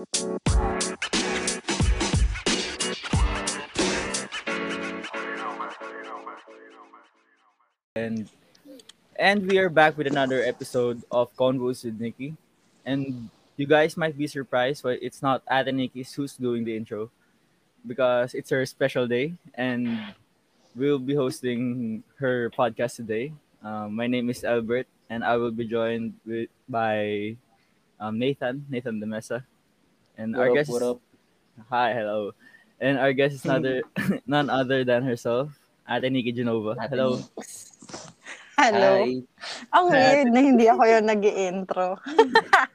And and we are back with another episode of Convos with Nikki. And you guys might be surprised, but it's not Ate Nikki's who's doing the intro because it's her special day and we'll be hosting her podcast today. Um, my name is Albert and I will be joined with by um, Nathan, Nathan Demesa. And What our up, guest what is- up? Hi, hello. And our guest is none, none other than herself, Ate Nikki Genova. Ate Hello. Hello. Hi. Ang weird na hindi ako yung nag intro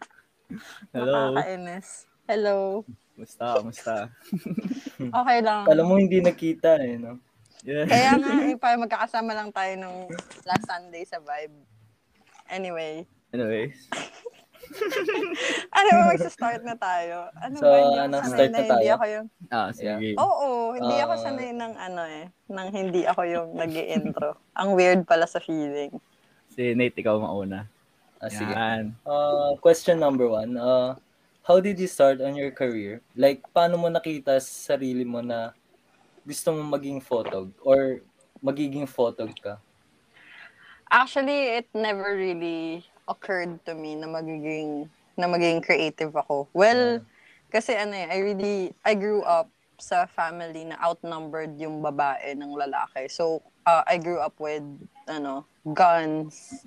Hello. Nakakainis. Hello. Musta, musta? Okay lang. Alam mo, hindi nakita eh, no? Yeah. Kaya nga, eh, pa, magkakasama lang tayo nung last Sunday sa Vibe. Anyway. Anyways. Ano ba, magsa-start na tayo? Ano So, ba, hindi ako ano, start na na hindi tayo? ako yung... Ah, sige. Oo, hindi ako Ah. sanay ng ano eh, nang hindi ako yung nag intro Ang weird pala sa feeling. Si Nate, ikaw mauna. Ah, sige. Yan. Uh, question number one. Uh, how did you start on your career? Like, paano mo nakita sa sarili mo na gusto mo maging photog or magiging photog ka? Actually, it never really occurred to me na magiging na magiging creative ako. Well, kasi ano eh, I really I grew up sa family na outnumbered yung babae ng lalaki. So, uh, I grew up with ano, guns,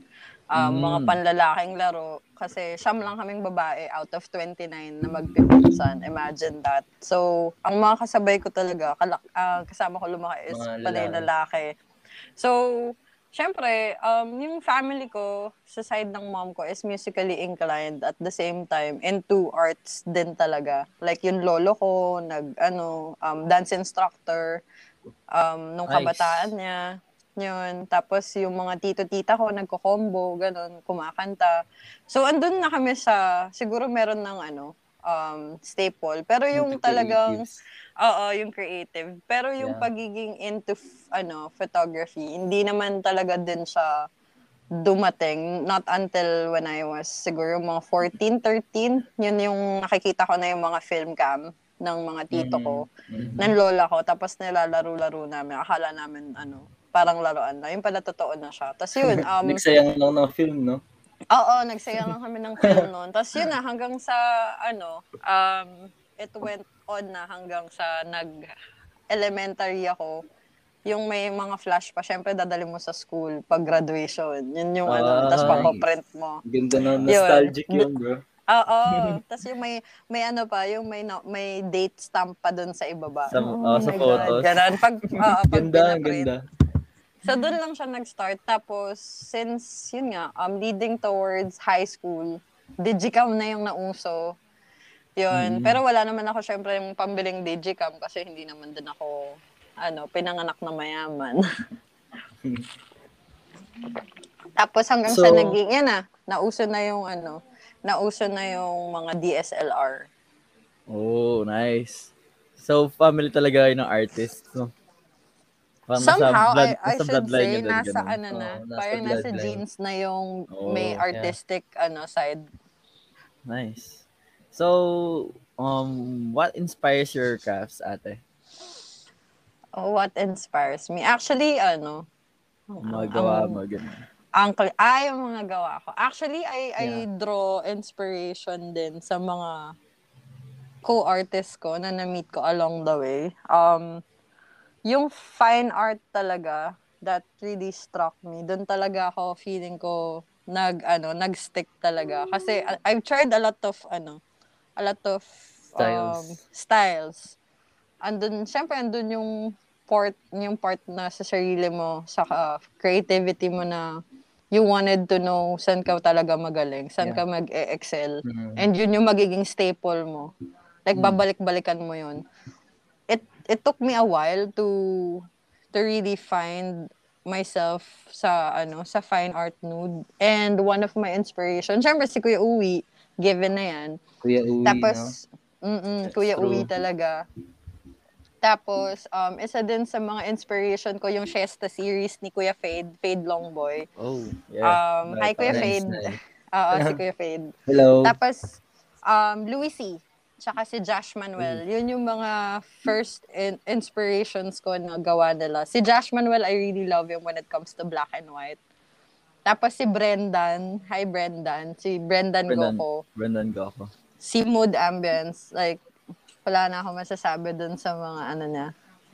um, Mm. mga panlalaking laro kasi siyam lang kaming babae out of 29 na magpipinsan. Imagine that. So, ang mga kasabay ko talaga, kalak, ah, kasama ko lumaki is panay lalaki. So, syempre, um, yung family ko, sa side ng mom ko, is musically inclined at the same time into arts din talaga. Like yung lolo ko, nag, ano, um, dance instructor, um, nung Nice. kabataan niya. Yun. Tapos yung mga tito-tita ko, nagko-combo, ganun, kumakanta. So, andun na kami sa, siguro meron ng ano, um, staple. Pero yung talagang. Oo, yung creative. Pero yung Yeah. pagiging into f- ano, photography, hindi naman talaga din siya dumating. Not until when I was siguro mga 14, 13. Yun yung nakikita ko na yung mga film cam ng mga tito ko, Mhm. ng lola ko. Tapos nilalaro-laro namin. Akala namin, ano, parang laruan na. Yung pala totoo na siya. Tapos yun, um, Nagsayang lang ng film, no? Oo, nagsayang lang kami ng film noon. Tapos yun na, hanggang sa, ano, um, it went on na hanggang sa nag-elementary ako. Yung may mga flash pa, syempre dadali mo sa school pag graduation. Yun yung ano, Ah, tapos nice. papaprint mo. Ganda na, nostalgic yun, bro. Oo, tapos yung may, may ano pa, yung may, na- may date stamp pa dun sa ibaba. Sa, Oh oh, sa photos. God, Ganun. Pag, oo, pag Ganda, ganda. So, doon lang siya nag-start. Tapos, since, yun nga, um, leading towards high school, digicam na yung nauso. Yun. Mm. Pero wala naman ako, syempre, yung pambiling digicam kasi hindi naman din ako, ano, pinanganak na mayaman. Tapos hanggang sa So- naging, yan na, nauso na yung, ano, nauso na yung mga DSLR. Oh, nice. So, family talaga yun ng artist. No? Parang Somehow, blood- I, I nasa should say, nasa ganun. ano na, Oo, nasa parang nasa bloodline. genes na yung Oh, may yeah. artistic ano side. Nice. So, um, what inspires your crafts, ate? Oh, what inspires me? Actually, ano, Magawa ang- mo, ganun. ang, ay, ang mga gawa ko. Actually, I, I Yeah. draw inspiration din sa mga co-artists ko na na-meet ko along the way. Um, yung fine art talaga, that really struck me. Doon talaga ako, feeling ko, nag, ano, nag-stick talaga. Kasi I- I've tried a lot of, ano, a lot of Styles. um, styles. Andun, syempre, andun yung part, yung part na sa sarili mo, sa creativity mo na you wanted to know saan ka talaga magaling, saan Yeah. ka mag-excel. Mhm. And yun yung magiging staple mo. Like, babalik-balikan mo yun. It, took me a while to to really find myself sa ano sa fine art nude and one of my inspiration syempre si Kuya Uwi given na yan Kuya Uwi, no? tapos, mm That's Kuya true. Uwi talaga. Tapos, um, isa din sa mga inspiration ko yung Shesta series ni Kuya Fade, Fade Longboy. Oh, yeah. Um, hi Kuya Fade. Oo, si Kuya Fade. Hello. Tapos, um, Louis C. tsaka si Josh Manuel. Yun yung mga first in- inspirations ko na gawa nila. Si Josh Manuel, I really love him when it comes to black and white. Tapos si Brendan, hi Brendan, si Brendan, Brendan. Goko, Brendan Goko. si Mood Ambience, like, wala na ako masasabi dun sa mga ano na,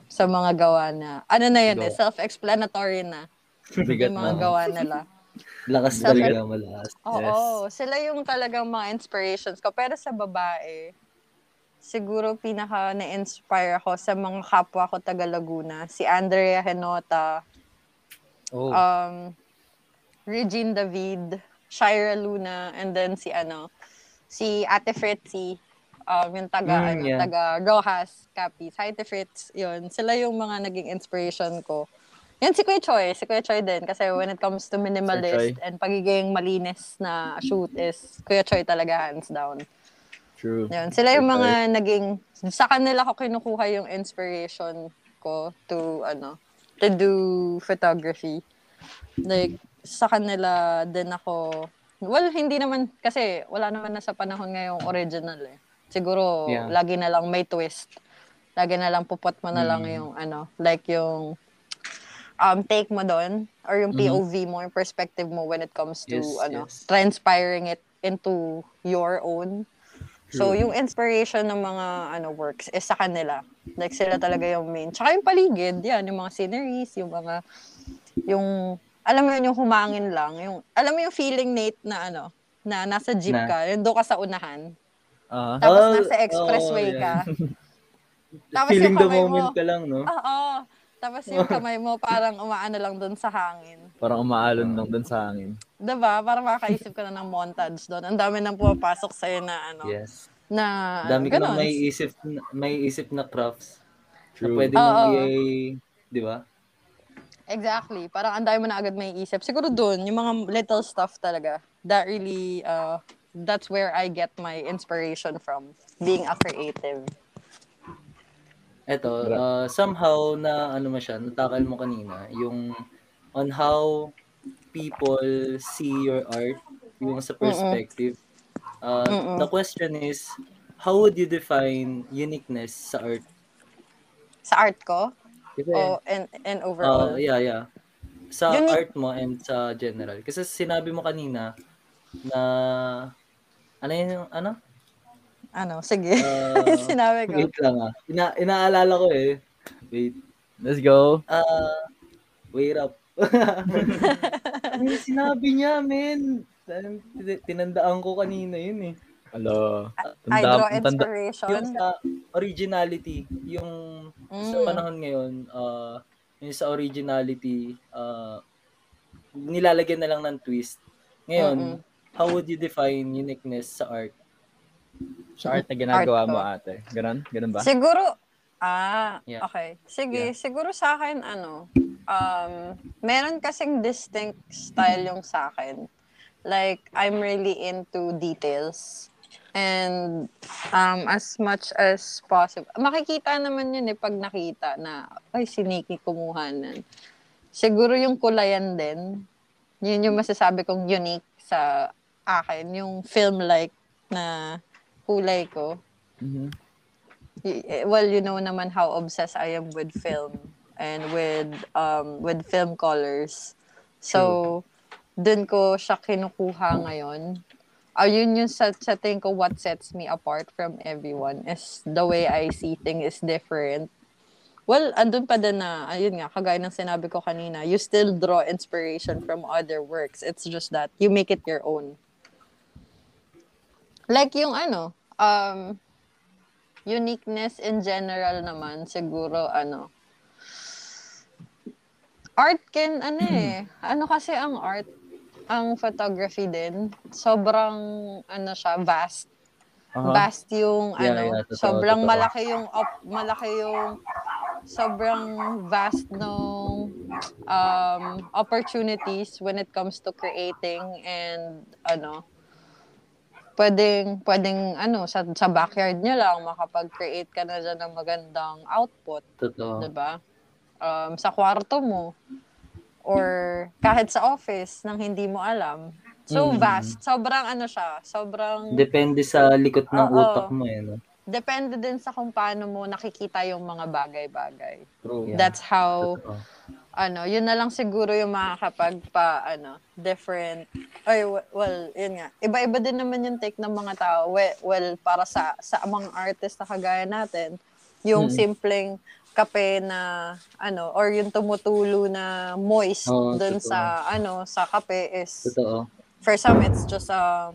sa mga gawa na, ano na yun eh, Go. self-explanatory na, Bigat yung mga na. gawa nila. Lakas talaga, malakas. Oo, sila yung talagang mga inspirations ko. Pero sa babae, siguro pinaka na-inspire ako sa mga kapwa ko taga Laguna. Si Andrea Henota, Oh. um, Regine David, Shira Luna, and then si ano, si Ate Fritzy, um, yung taga, Mm, ano, yeah. taga Rojas, Capiz. Hi, Ate Fritz. Yun, sila yung mga naging inspiration ko. Yan si Kuya Choi, si Kuya Choi din. Kasi when it comes to minimalist and pagiging malinis na shoot is Kuya Choi talaga hands down. True. Yun, sila yung mga naging, sa kanila ko kinukuha yung inspiration ko to, ano, to do photography. Like, sa kanila din ako, well, hindi naman, kasi wala naman na sa panahon ngayong original eh. Siguro, Yeah. lagi na lang may twist. Lagi na lang pupot mo na lang Mm. yung, ano, like yung, um, take mo doon, or yung. POV mo, yung perspective mo when it comes to, Yes, ano, yes. transpiring it into your own So, yung inspiration ng mga ano works is sa kanila. Like, sila talaga yung main. Tsaka yung paligid, yan, yung mga sceneries, yung mga, yung, alam mo yun, yung humangin lang. Yung, alam mo yung feeling, Nate, na ano, na nasa jeep Na? ka, yung doon ka sa unahan. Ah. Tapos Oh, nasa expressway oh, ka. Tapos Feeling the moment mo, ka lang, no? Oo. Tapos yung kamay mo parang umaano lang doon sa hangin. Parang umaalon lang dun sa hangin. Diba? Parang makakaisip ka na ng montage doon. Ang dami nang pumapasok sa'yo na ano, Yes. na Dami ka nang may isip, may isip na crafts. Na True. pwede Oo. mong i- di ba? Exactly. Parang ang dami mo na agad may isip. Siguro doon, yung mga little stuff talaga. That really, uh, that's where I get my inspiration from. Being a creative. Eto, uh, somehow na ano mo siya, natakal mo kanina, yung on how people see your art, yung sa perspective. Uh, Mm-mm. the question is, how would you define uniqueness sa art? Sa art ko, Kasi, o and, and uh, overall. yeah, yeah. Sa Unique- art mo and sa general. Kasi sinabi mo kanina na, ano yun yung, ano? Ano, sige. Uh, Sinabi ko. Wait lang ah. Ina inaalala ko eh. Wait. Let's go. Ah, wait up. ano yung sinabi niya, men? Tin- Tinandaan ko kanina yun eh. Hello. I draw tanda- inspiration. Yung sa originality, yung sa Mm. panahon ngayon, ah, yung sa originality, ah, nilalagyan na lang ng twist. Ngayon, Mm-mm. how would you define uniqueness sa art? Sa art na ginagawa Art mo, ko. ate. Ganon? Ganon ba? Siguro, ah, Yeah. okay. Sige, Yeah. siguro sa akin, ano, um, meron kasing distinct style yung sa akin. Like, I'm really into details. And um, as much as possible, makikita naman yun eh pag nakita na, ay, si Nikki kumuha nan. Siguro yung kulayan din, yun yung masasabi kong unique sa akin, yung film-like na kulay ko Mhm. y- eh, well, you know naman how obsessed I am with film and with um with film colors. So, dun ko siya kinukuha ngayon. Ayun yung sa, sa tingin ko what sets me apart from everyone is the way I see things is different. Well, andun pa din na, ayun nga, kagaya ng sinabi ko kanina, you still draw inspiration from other works. It's just that you make it your own. Like yung ano, um, uniqueness in general naman, siguro ano, art can, ano eh, ano kasi ang art, ang photography din, sobrang, ano siya, vast. Aha. Vast yung, Yeah, ano, yeah, totoo, sobrang totoo. malaki yung, op- malaki yung, sobrang vast nung um, opportunities when it comes to creating and, ano, pwedeng, pwedeng, ano, sa, sa backyard nyo lang, makapag-create ka na dyan ng magandang output. Totoo. 'di ba? Um, sa kwarto mo or kahit sa office nang hindi mo alam. So Mm. vast, sobrang ano siya, sobrang Depende sa likot ng Oo. utak mo eh. No? depende din sa kung paano mo nakikita yung mga bagay-bagay. True. Yeah. That's how Totoo. Ano, yun na lang siguro yung makakapag pa, ano, different, ay, well, yun nga. Iba-iba din naman yung take ng mga tao. Well, well para sa, sa mga artist na kagaya natin, yung Mm. simpleng kape na, ano, or yung tumutulo na moist Oo, dun totoo. sa, ano, sa kape is, Totoo. for some, it's just a,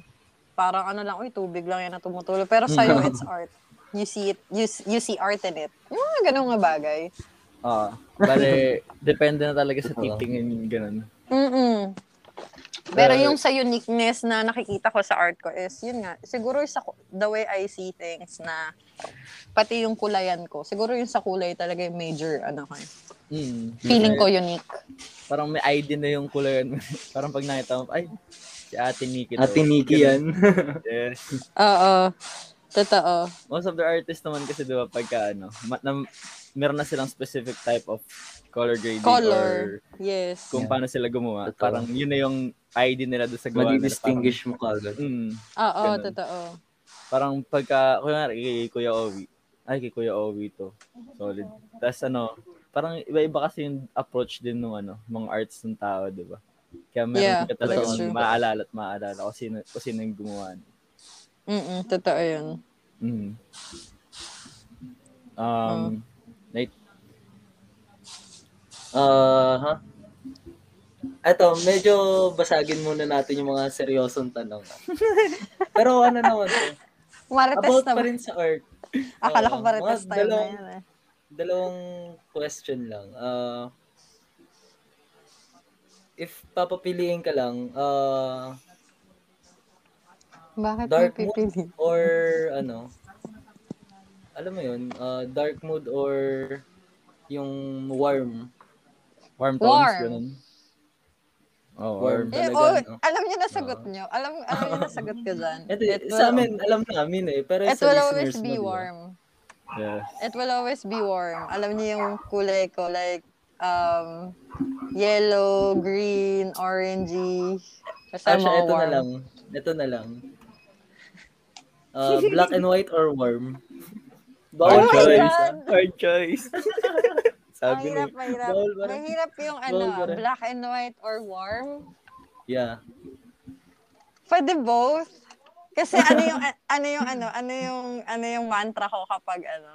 parang ano lang, uy, tubig lang yan na tumutulo. Pero sa'yo, it's art. You see it, you, you see art in it. Yung mga ganun nga bagay. Ah, bale, depende na talaga sa Oo. titingin ganun. Mm-mm. Pero yung sa uniqueness na nakikita ko sa art ko is, yun nga, siguro sa the way I see things na pati yung kulayan ko, siguro yung sa kulay talaga yung major, ano ko. Mm. Feeling ko unique. Parang may ID na yung kulay. parang pag nakita mo, ay, si Ate Nikki. Ate Nikki yan. Yes. Oo. Totoo. Most of the artists naman kasi diba pagka ano, ma- na, meron na silang specific type of color grading Color. or Yes. kung Yeah. paano sila gumawa. Totoo. Parang yun na yung ID nila doon sa gawa nila. Madi-distinguish mo kagad. Parang, mm, Oo, Ganun. totoo. parang pagka, kunyari, kay Kuya Owi, ay, kay Kuya Owi to. Solid. Tapos ano, parang iba-iba kasi yung approach din ng ano, mga arts ng tao, di ba? Kaya meron Yeah, ka talaga maaalala at maaalala kung sino, kung sino yung gumawa. Mm totoo yun. Mm. Um, like, Ah, ha? Eto, medyo basagin muna natin yung mga seryosong tanong. Pero ano naman to? Marites About na pa rin sa art. Akala ko Oo, marites tayo na dalawang- yan eh. Dalawang question lang. Ah, if papapiliin ka lang, ah, Bakit dark mood or ano? Alam mo yun, ah, dark mood or yung warm. Warm tones, Warm. ganun. Oh, Warm. warm. Eh, Talaga, oh, no? alam niyo na sagot niyo. Alam, alam niyo na sagot ko dyan. Ito, It will- sa amin, alam namin eh. Pero It will always be warm. Yes. It will always be warm. Alam niyo yung kulay ko, like, um, yellow, green, orangey. Kasi Ah, mga siya, ito na warm. lang. Ito na lang. Uh, black and white or warm? Hard Oh choice. God! Hard choice. Sabi Mahirap, ni, mahirap. Bawal ba rin? Mahirap yung ano, Bawal ba rin? black and white or warm. Yeah. Pwede both. Kasi ano yung ano yung ano ano yung ano yung mantra ko kapag ano.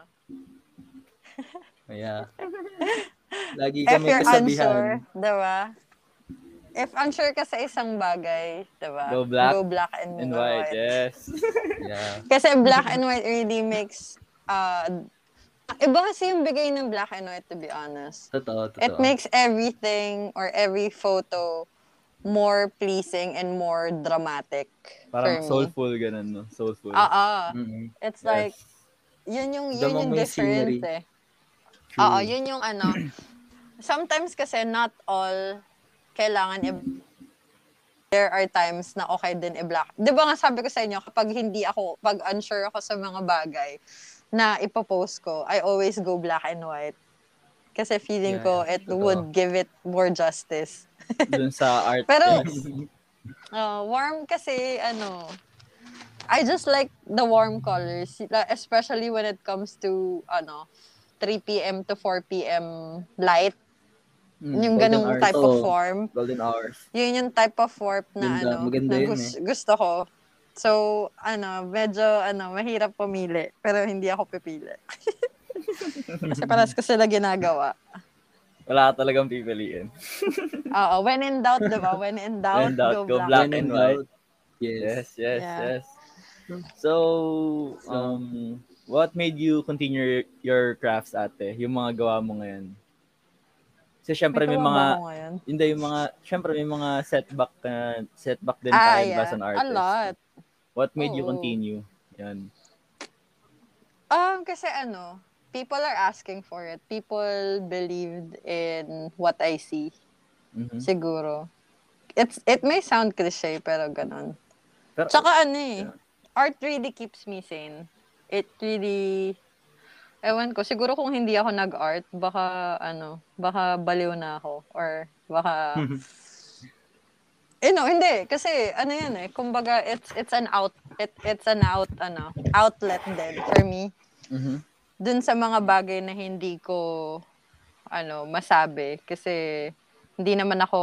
Yeah. Lagi If kami you're unsure, kasabihan. 'di ba? If unsure ka sa isang bagay, 'di ba? Go black Go black and, and white, yes. Yeah. Kasi black and white really makes uh iba kasi yung bigay ng black and white to be honest. Totoo, totoo. It makes everything or every photo more pleasing and more dramatic Parang for me. soulful ganun, no? Soulful. Oo. Mm-mm. It's Yes. like yun yung yun yung difference scenery. eh. Oo, yun yung ano. Sometimes kasi not all kailangan i- there are times na okay din i-black. 'Di ba nga sabi ko sa inyo kapag hindi ako pag unsure ako sa mga bagay na ipopost ko, I always go black and white. Kasi feeling Yeah, ko it Totoo. would give it more justice. Dun sa art. Pero-. Uh, warm kasi, ano, I just like the warm colors, especially when it comes to, ano, 3 p.m. to 4 p.m. light. Mm, yung ganong hours. type of form. Golden hours. Yun yung type of warp na, Ganda, ano, maganda na yun gus- eh. gusto ko. So, ano, medyo, ano, mahirap pumili. Pero hindi ako pipili. Kasi paras ko sila ginagawa. Wala ka talagang pipiliin. Oo, when in doubt, di ba? When in doubt, When doubt, go, go black. black. When and in white. doubt, Yes. Yes, yes, Yeah. yes. So, um, what made you continue your crafts, ate? Yung mga gawa mo ngayon? Kasi syempre may ba mga, hindi yung mga, syempre may mga setback na, setback din Ah, tayo yeah. as an artist. A lot. What made you Oo. continue? Yan. Um, kasi ano, people are asking for it. People believed in what I see. Mhm. Siguro. It's it may sound cliche pero ganun. Pero, Tsaka ano eh, Yeah. art really keeps me sane. It really Ewan ko, siguro kung hindi ako nag-art, baka ano, baka baliw na ako or baka Eh no, hindi kasi ano yan eh, kumbaga it's it's an out it it's an out ano, outlet din for me. Mhm. Dun sa mga bagay na hindi ko ano, masabi kasi hindi naman ako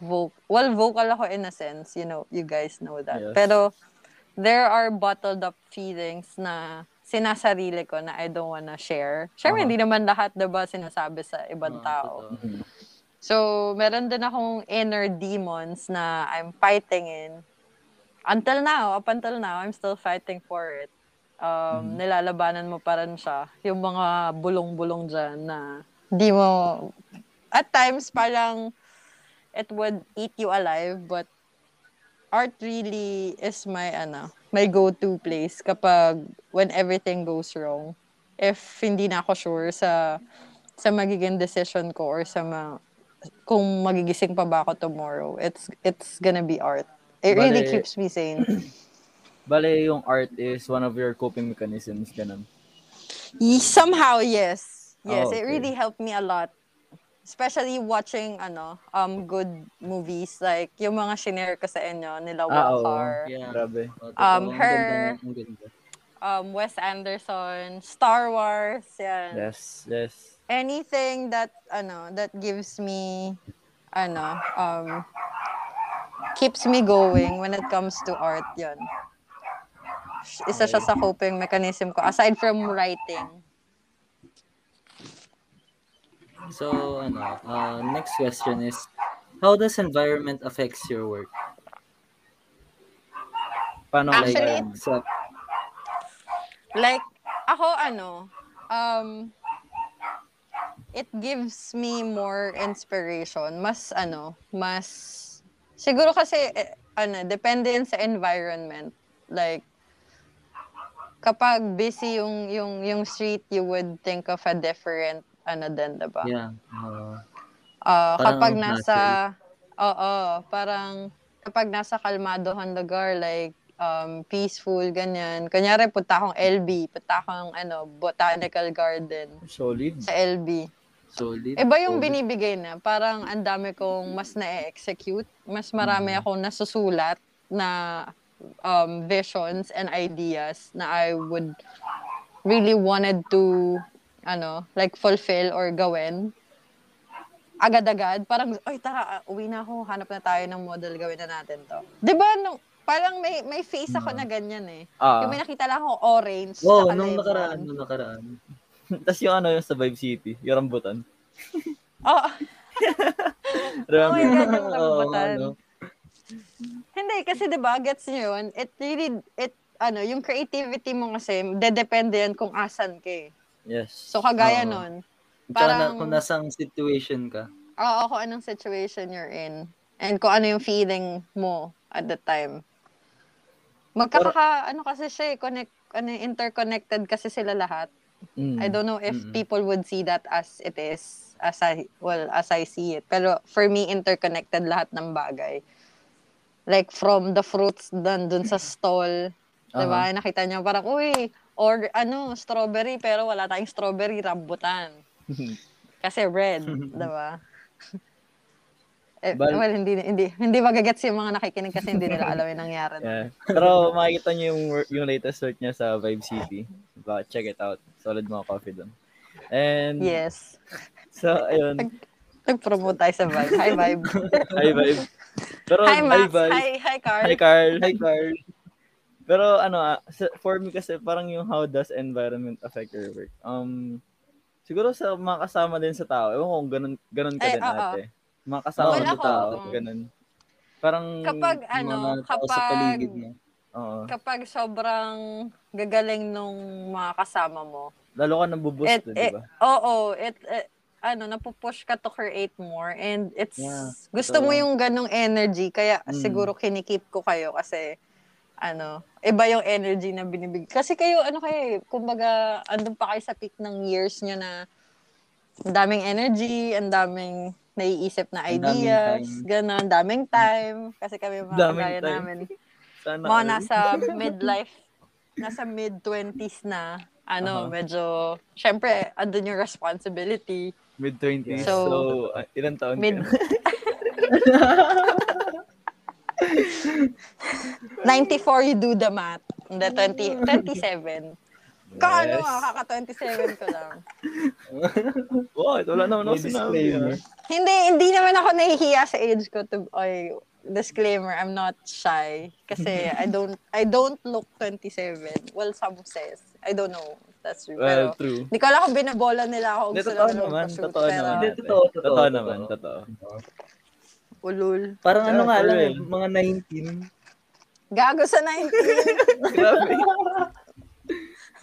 vocal. Well, vocal ako in a sense, you know, you guys know that. Yes. Pero there are bottled up feelings na sinasarili ko na I don't wanna share. Siyempre, Aha. hindi naman lahat, diba, sinasabi sa ibang Ah, tao. totoo. So, meron din akong inner demons na I'm fighting in. Until now, up until now, I'm still fighting for it. Um, Nilalabanan mo pa rin siya. Yung mga bulong-bulong dyan na di mo... At times, parang it would eat you alive, but art really is my, ano, my go-to place kapag when everything goes wrong. If hindi na ako sure sa sa magiging decision ko or sa ma, kung magigising pa ba ako tomorrow, it's it's gonna be art. It really Bale- keeps me sane. Bale, yung art is one of your coping mechanisms, ganun. Somehow, yes. Yes, Oh, it okay. really helped me a lot. Especially watching ano, um good movies like yung mga shinare ko sa inyo nila Ah. Walker, Yeah. Grabe. Oh. Um, her- um Wes Anderson, Star Wars, yan. Yes, yes. Anything that ano, that gives me ano, um keeps me going when it comes to art, yun. Isa siya sa coping mechanism ko aside from writing. So, ano, uh, next question is, how does environment affects your work? Paano Actually, like, So, Like, ako ano, um, it gives me more inspiration. Mas, ano, mas, siguro kasi, eh, ano, depende sa environment. Like, kapag busy yung, yung, yung street, you would think of a different, ano din, diba? yeah. Uh, Parang kapag nasa oo, parang kapag nasa kalmadohan lugar like um peaceful ganyan. Kunyari punta akong LB, punta akong ano, botanical garden solid? sa LB. Solid. Iba yung solid. binibigay na. Parang ang dami kong mas na-execute. Mas marami akong nasusulat na um, visions and ideas na I would really wanted to ano, like fulfill or gawin agad-agad. Parang, ay tara, uwi na ako, hanap na tayo ng model, gawin na natin to. Di ba, nung, parang may, may face ako na ganyan eh. Ah. Yung may nakita lang ako orange. Oh, tsaka nung nakaraan, nung nakaraan. Tapos yung ano yung sa Vibe City, yung rambutan. Oh, oh Remember? my God, yung Oo, rambutan. ano. Hindi, kasi 'di ba gets niyo yun? It really, it, ano, yung creativity mo kasi, dedepende yan kung asan ka eh. yes. So, kagaya Oo. nun, Tsaka na, Parang- kung nasang situation ka. oo, kung anong situation you're in, and kung ano yung feeling mo at the time. Magkaka, ano kasi siya eh, connect, ano, interconnected kasi sila lahat. Mm. I don't know if Mm-mm. people would see that as it is, as I, well, as I see it. Pero for me, interconnected lahat ng bagay. Like from the fruits dun, dun sa stall, di ba? Nakita niya parang, uy, or ano, strawberry, pero wala tayong strawberry, rambutan. Kasi red, di ba? Eh, Bal- well, hindi, hindi, hindi magagets yung mga nakikinig kasi hindi nila alam yung nangyari. Yeah. Pero makikita niyo yung, yung latest work niya sa Vibe City. Baka check it out. Solid mga coffee doon. And Yes. so, ayun. Nag-promote tayo sa Vibe. Hi, Vibe. Hi, Vibe. Pero, Hi, Max. Vibe. Hi, hi, Carl. Hi, Carl. Hi, Carl. Pero ano, ah, for me kasi parang yung how does environment affect your work? Um, siguro sa mga kasama din sa tao. Ewan ko kung ganun, ganun ka Eh, din oo. ate. Mga kasama Well, sa ako, tao, ganun. Parang, Kapag ano, tao sa kapag paligid mo. oo. kapag sobrang gagaling nung mga kasama mo. Lalo ka It, din, it, di ba? oo, it, eh, ano, napupush ka to create more and it's, Yeah, gusto mo totoo. yung ganong energy, kaya Mm. siguro kinikip ko kayo kasi, ano, iba yung energy na binibig. Kasi kayo, ano kayo, eh, kumbaga, andun pa kayo sa peak ng years nyo na daming energy, ang daming naiisip na daming ideas, time. ganon, daming time. Kasi kami mga Daming kagaya time. namin Sana mga nasa midlife, nasa mid-20s na, ano, Aha. medyo, syempre, andun yung responsibility. Mid-20s. So, So, ah, ilang taon Mid, ka? 94, you do the math. Hindi, 20, 27. Kaka ano ah, kaka 27 ko lang. What? Wala naman ako sinabi. Hindi, hindi naman ako nahihiya sa age ko to ay disclaimer, I'm not shy kasi I don't I don't look 27. Well, some says. I don't know. That's true. Well, Pero true. hindi ko alam kung binabola nila ako. Hindi, totoo naman. Totoo pero naman. Hindi, totoo, totoo, Totoo naman. Totoo. Ulul. Parang Yeah, ano nga lang, mga 19. Gago sa 19. Grabe.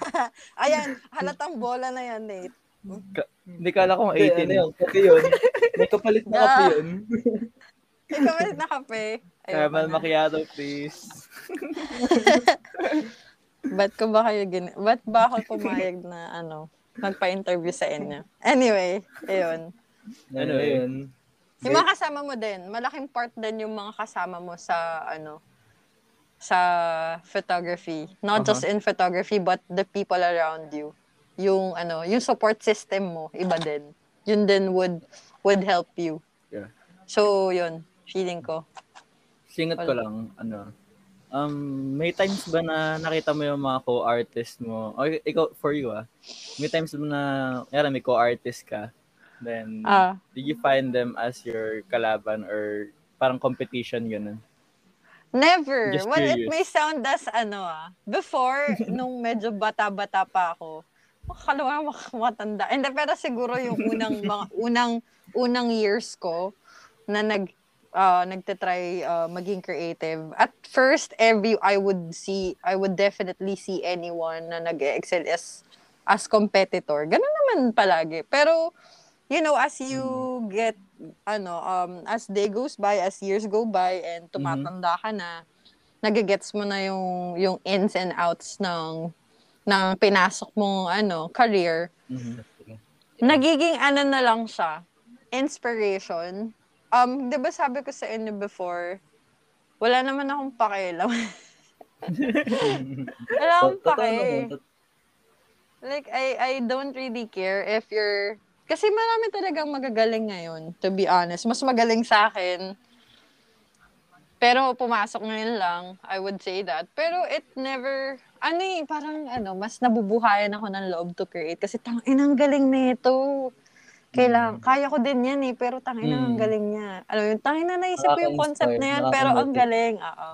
Ayan, halatang bola na yan, Nate. Ka- Hindi kala ko Hindi, 18. ano yun, kape yun. May kapalit na kape Yeah. yun. Ikaw ulit na kape. Caramel macchiato, please. Ba't ko ba kayo gin... Ba't ba ako pumayag na ano, magpa-interview sa inyo? Anyway, ayun. Ano Anyway. yun? Yung mga kasama mo din, malaking part din yung mga kasama mo sa ano sa photography. Not just in photography but the people around you. Yung ano, yung support system mo, iba din. Yun din would would help you. Yeah. So, yun, feeling ko. Singat ko lang, ano, um, may times ba na nakita mo yung mga co-artist mo? O ikaw, for you ah, may times ba na, yara, may co-artist ka, then, Ah. did you find them as your kalaban or parang competition yun? Never. Just well, it may sound as ano ah. Before, nung medyo bata-bata pa ako, makakalawa mak- matanda. And pero siguro yung unang mga unang unang years ko na nag uh, nagte-try uh, maging creative. At first, every I would see I would definitely see anyone na nag-excel as as competitor. Ganun naman palagi. Pero you know, as you get ano um as day goes by, as years go by and tumatanda ka na, nagigets mo na yung yung ins and outs ng ng pinasok mong ano career. Nagiging ano na lang siya, inspiration. Um, 'di ba sabi ko sa inyo before, wala naman akong pakialam. wala akong tot- Like, I, I don't really care if you're... Kasi marami talagang magagaling ngayon, to be honest. Mas magaling sa akin. Pero pumasok ngayon lang, I would say that. Pero it never... Ano eh, parang ano, mas nabubuhayan ako ng love to create. Kasi tang inang galing nito. Kailang, kaya ko din yan eh, pero tang ina ang Mm. galing niya. Alam mo, yun, tangin na naisip ko yung concept na yan, pero ang galing. Oo.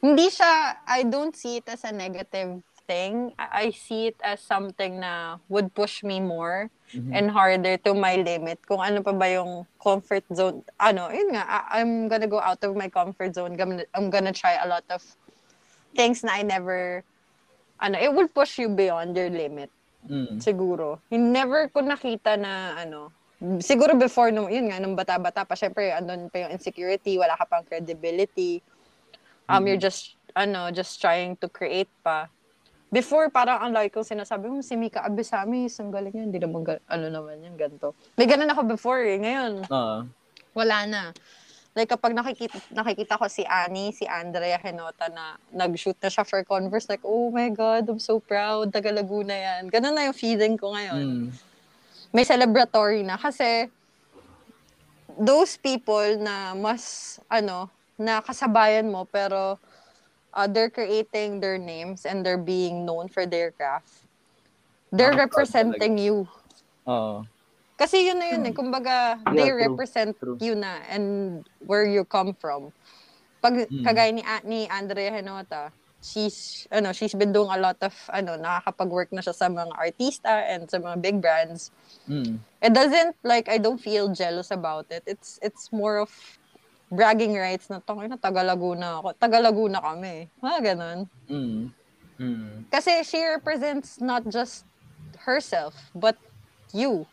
Hindi siya, I don't see it as a negative thing. I I see it as something na would push me more and harder to my limit. Kung ano pa ba yung comfort zone. Ano, yun nga, I- I'm gonna go out of my comfort zone. Gonna- I'm gonna try a lot of things na I never, ano, it will push you beyond your limit. Mm. Siguro. Never ko nakita na, ano, siguro before, nung, yun nga, nung bata-bata pa, syempre, andun pa yung insecurity, wala ka pang credibility. Um, You're just, ano, just trying to create pa. Before, parang ang like kong sinasabi mo, si Mika Abisami, isang galing yan, hindi naman, ga- ano naman yan, ganito. May ganun ako before eh. Ngayon, Oo. wala na. Like kapag nakikita, nakikita ko si Annie, si Andrea Henota na nag-shoot na siya for Converse, like, oh my God, I'm so proud, taga Laguna yan. Ganun na yung feeling ko ngayon. Mm. May celebratory na kasi those people na mas, ano, na kasabayan mo pero uh, they're creating their names and they're being known for their craft. They're proud representing you. Oo. Kasi yun na yun eh. Kumbaga, they Yeah, true. represent True. you na and where you come from. Pag Mm. kagaya ni, ni Andrea Henota, she's, ano, she's been doing a lot of, ano, nakakapag-work na siya sa mga artista and sa mga big brands. Mm. It doesn't, like, I don't feel jealous about it. It's, it's more of bragging rights na, tangin na, taga Laguna ako. Taga Laguna kami. Mga ganun. Mm. Mm. Kasi she represents not just herself, but you.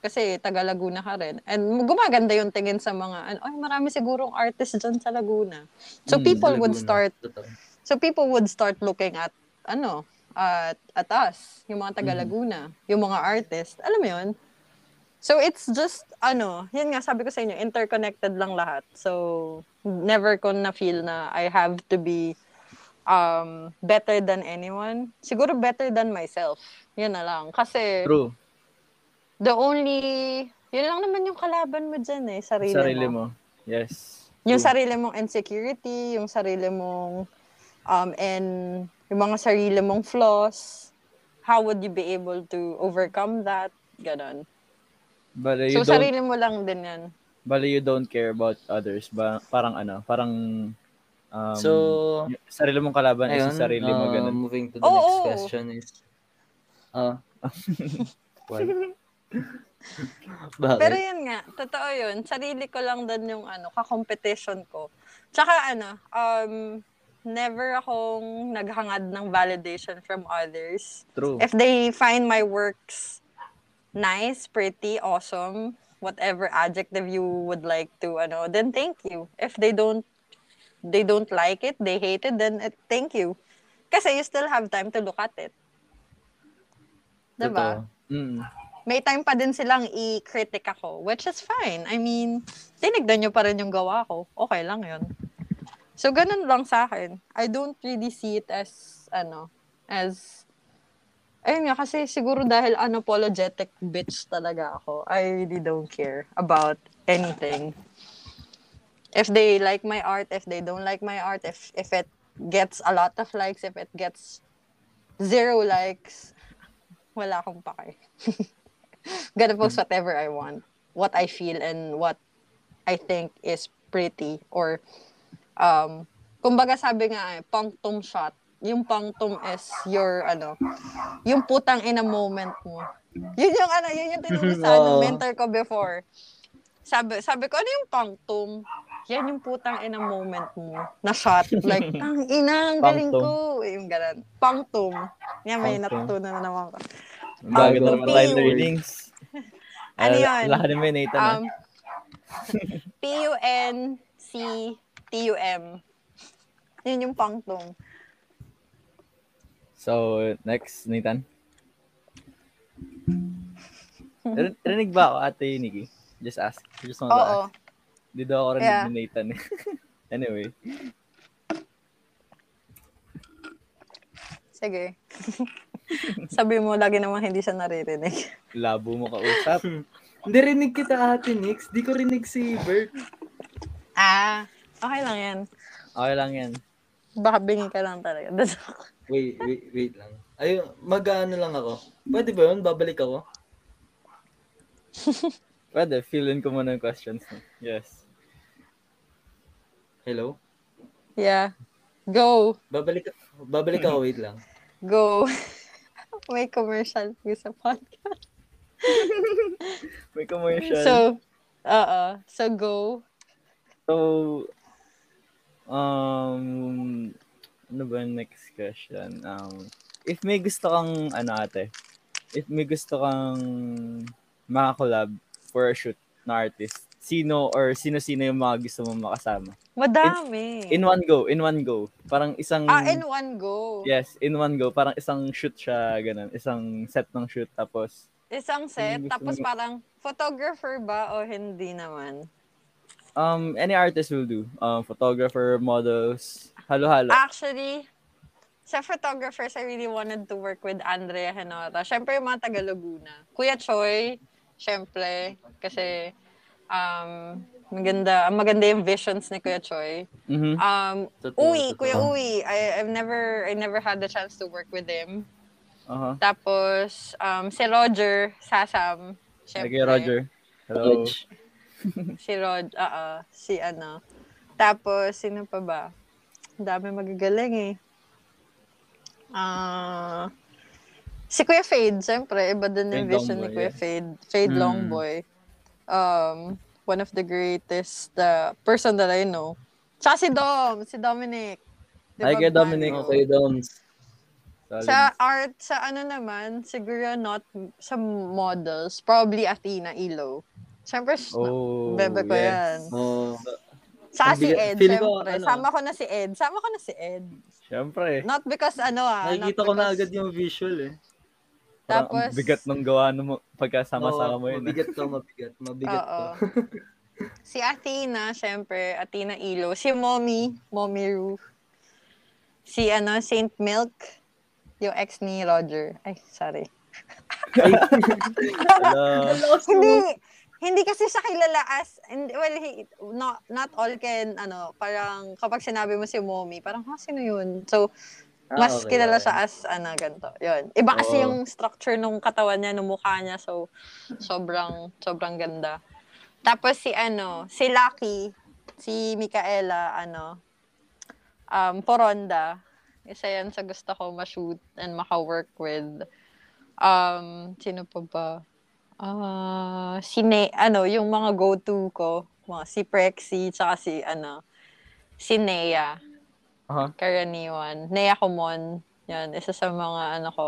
Kasi taga Laguna ka rin. And gumaganda yung tingin sa mga, ay marami sigurong artist dyan sa Laguna. So Mm, people would start, so people would start looking at, ano, at, at us, yung mga taga Laguna, yung mga artist. Alam mo yun? So it's just, ano, yun nga sabi ko sa inyo, interconnected lang lahat. So never ko na feel na I have to be um, better than anyone. Siguro better than myself. Yun na lang. Kasi True. the only, yun lang naman yung kalaban mo dyan eh, sarili, Sarili mo. mo. Yes. Yung True. sarili mong insecurity, yung sarili mong um, and yung mga sarili mong flaws, how would you be able to overcome that? Ganon. Bale, So, you don't, sarili mo lang din yan. bale, you don't care about others. Ba, parang ano, parang um, So, sarili mong kalaban is ayun, yung sarili mo uh, ganun. moving to the Oo, next oo. question is, ah, what? Bakit? Pero yun nga, totoo yun. Sarili ko lang din yung ano, ka-competition ko. Tsaka ano, um, never akong naghangad ng validation from others. True. If they find my works nice, pretty, awesome, whatever adjective you would like to, ano, then thank you. If they don't, they don't like it, they hate it, then eh, thank you. Kasi you still have time to look at it. Diba? Totoo. Mm. may time pa din silang i-critic ako, which is fine. I mean, tinignan nyo pa rin yung gawa ko. Okay lang yun. So, ganun lang sa akin. I don't really see it as, ano, as, ayun nga, kasi siguro dahil unapologetic bitch talaga ako, I really don't care about anything. If they like my art, if they don't like my art, if, if it gets a lot of likes, if it gets zero likes, wala akong pake. Gonna post whatever I want, what I feel and what I think is pretty or um kumbaga sabi nga eh, punctum shot. Yung punctum is your ano, yung putang in a moment mo. Yun yung ano, yun yung tinuro sa ano, mentor ko before. Sabi, sabi ko, ano yung punctum? Yan yung putang in a moment mo na shot. Like, tang ina, ang galing ko. Yung ganun. Punctum. Yan, may natutunan na naman ko. Bago na naman tayo learnings. Ano yun? Lahat ni Nathan. ah. Um, P-U-N-C-T-U-M. Yun yung pangtong. So, next, Nathan. Rin- Rinig ba ako, ate Nikki? Just ask. Just want to Oo. ask. Di daw ako rinig Yeah. ni Nathan. anyway. Sige. Sabi mo, lagi naman hindi siya naririnig. Labo mo kausap. Hindi rinig kita ate Nix. Di ko rinig si Bert. Ah, okay lang yan. Okay lang yan. Baka bingi ka lang talaga. Wait, wait, wait lang. Ay, mag-ano lang ako. Pwede ba yun? Babalik ako? Pwede, fill in ko muna yung questions. Yes. Hello? yeah. Go. Babalik, babalik ako, wait lang. Go. May commercial po sa podcast. May commercial. So, oo. So, go. So, um, ano ba next question? Um, if may gusto kang, ano ate, if may gusto kang makakolab for a shoot na artist, sino or sino-sino yung mga gusto mong makasama? Madami. In one go, in one go. Parang isang, ah, in one go. yes, in one go. Parang isang shoot siya, ganun. Isang set ng shoot, tapos, Isang set, tapos mo- parang photographer ba o hindi naman? um, any artist will do. Um, photographer, models, halo-halo. Actually, sa photographers, I really wanted to work with Andrea Henora. Siyempre, yung mga taga Laguna. Kuya Choi, siyempre, kasi um, maganda, maganda yung visions ni Kuya Choi. Mhm. Um, Totoo, Uwi, totoo. Kuya Uwi, I, I've never, I never had the chance to work with him. Aha. Tapos, um, si Roger Sasam, Okay, siyempre. Roger. Hello. Si Rod, oo, si ano. Tapos, sino pa ba? Ang dami magagaling eh. Ah, si Kuya Fade, siyempre, iba din yung vision ni Kuya yeah. Fade. Fade Mm. Longboy. Um, one of the greatest uh, person that I know. Tsaka si Dom, si Dominic. Hi, Kuya Dominic. Okay, Doms. Solid. Sa art, sa ano naman, siguro not sa models, probably Athena Ilo. Siyempre, Oh, bebe ko yes. yan. Oh, Sa si Ed, ko, syempre. ano, Sama ko na si Ed. Sama ko na si Ed. Siyempre. Not because ano ah. nakikita ko na because- agad yung visual eh. Parang Tapos, ang bigat ng gawa mo pagkasama-sama mo yun. ah. Mabigat to, mabigat. Mabigat Oo. to. si Athena, syempre, Athena Ilo. Si Mommy, Mommy Ru. Si ano, Saint Milk. Yung ex ni Roger. Ay, sorry. Hello. hindi, hindi kasi siya kilala as, hindi- well, he, not, not all can, ano, parang kapag sinabi mo si Mommy, parang, ha, sino yun? So, Ah, Mas okay, kilala okay. siya as, ano, ganito. Yun. Iba kasi Oo. yung structure nung katawan niya, nung mukha niya. So, sobrang, sobrang ganda. Tapos si, ano, si Lucky, si Micaela, ano, um, Poronda. Isa yan sa gusto ko ma-shoot and maka-work with. Um, sino pa ba? Ah, si Ne, ano, yung mga go-to ko, mga si Prexy, tsaka si, ano, si Nea. Aha. Karaniwan. Nea Kumon. Yan, isa sa mga ano ko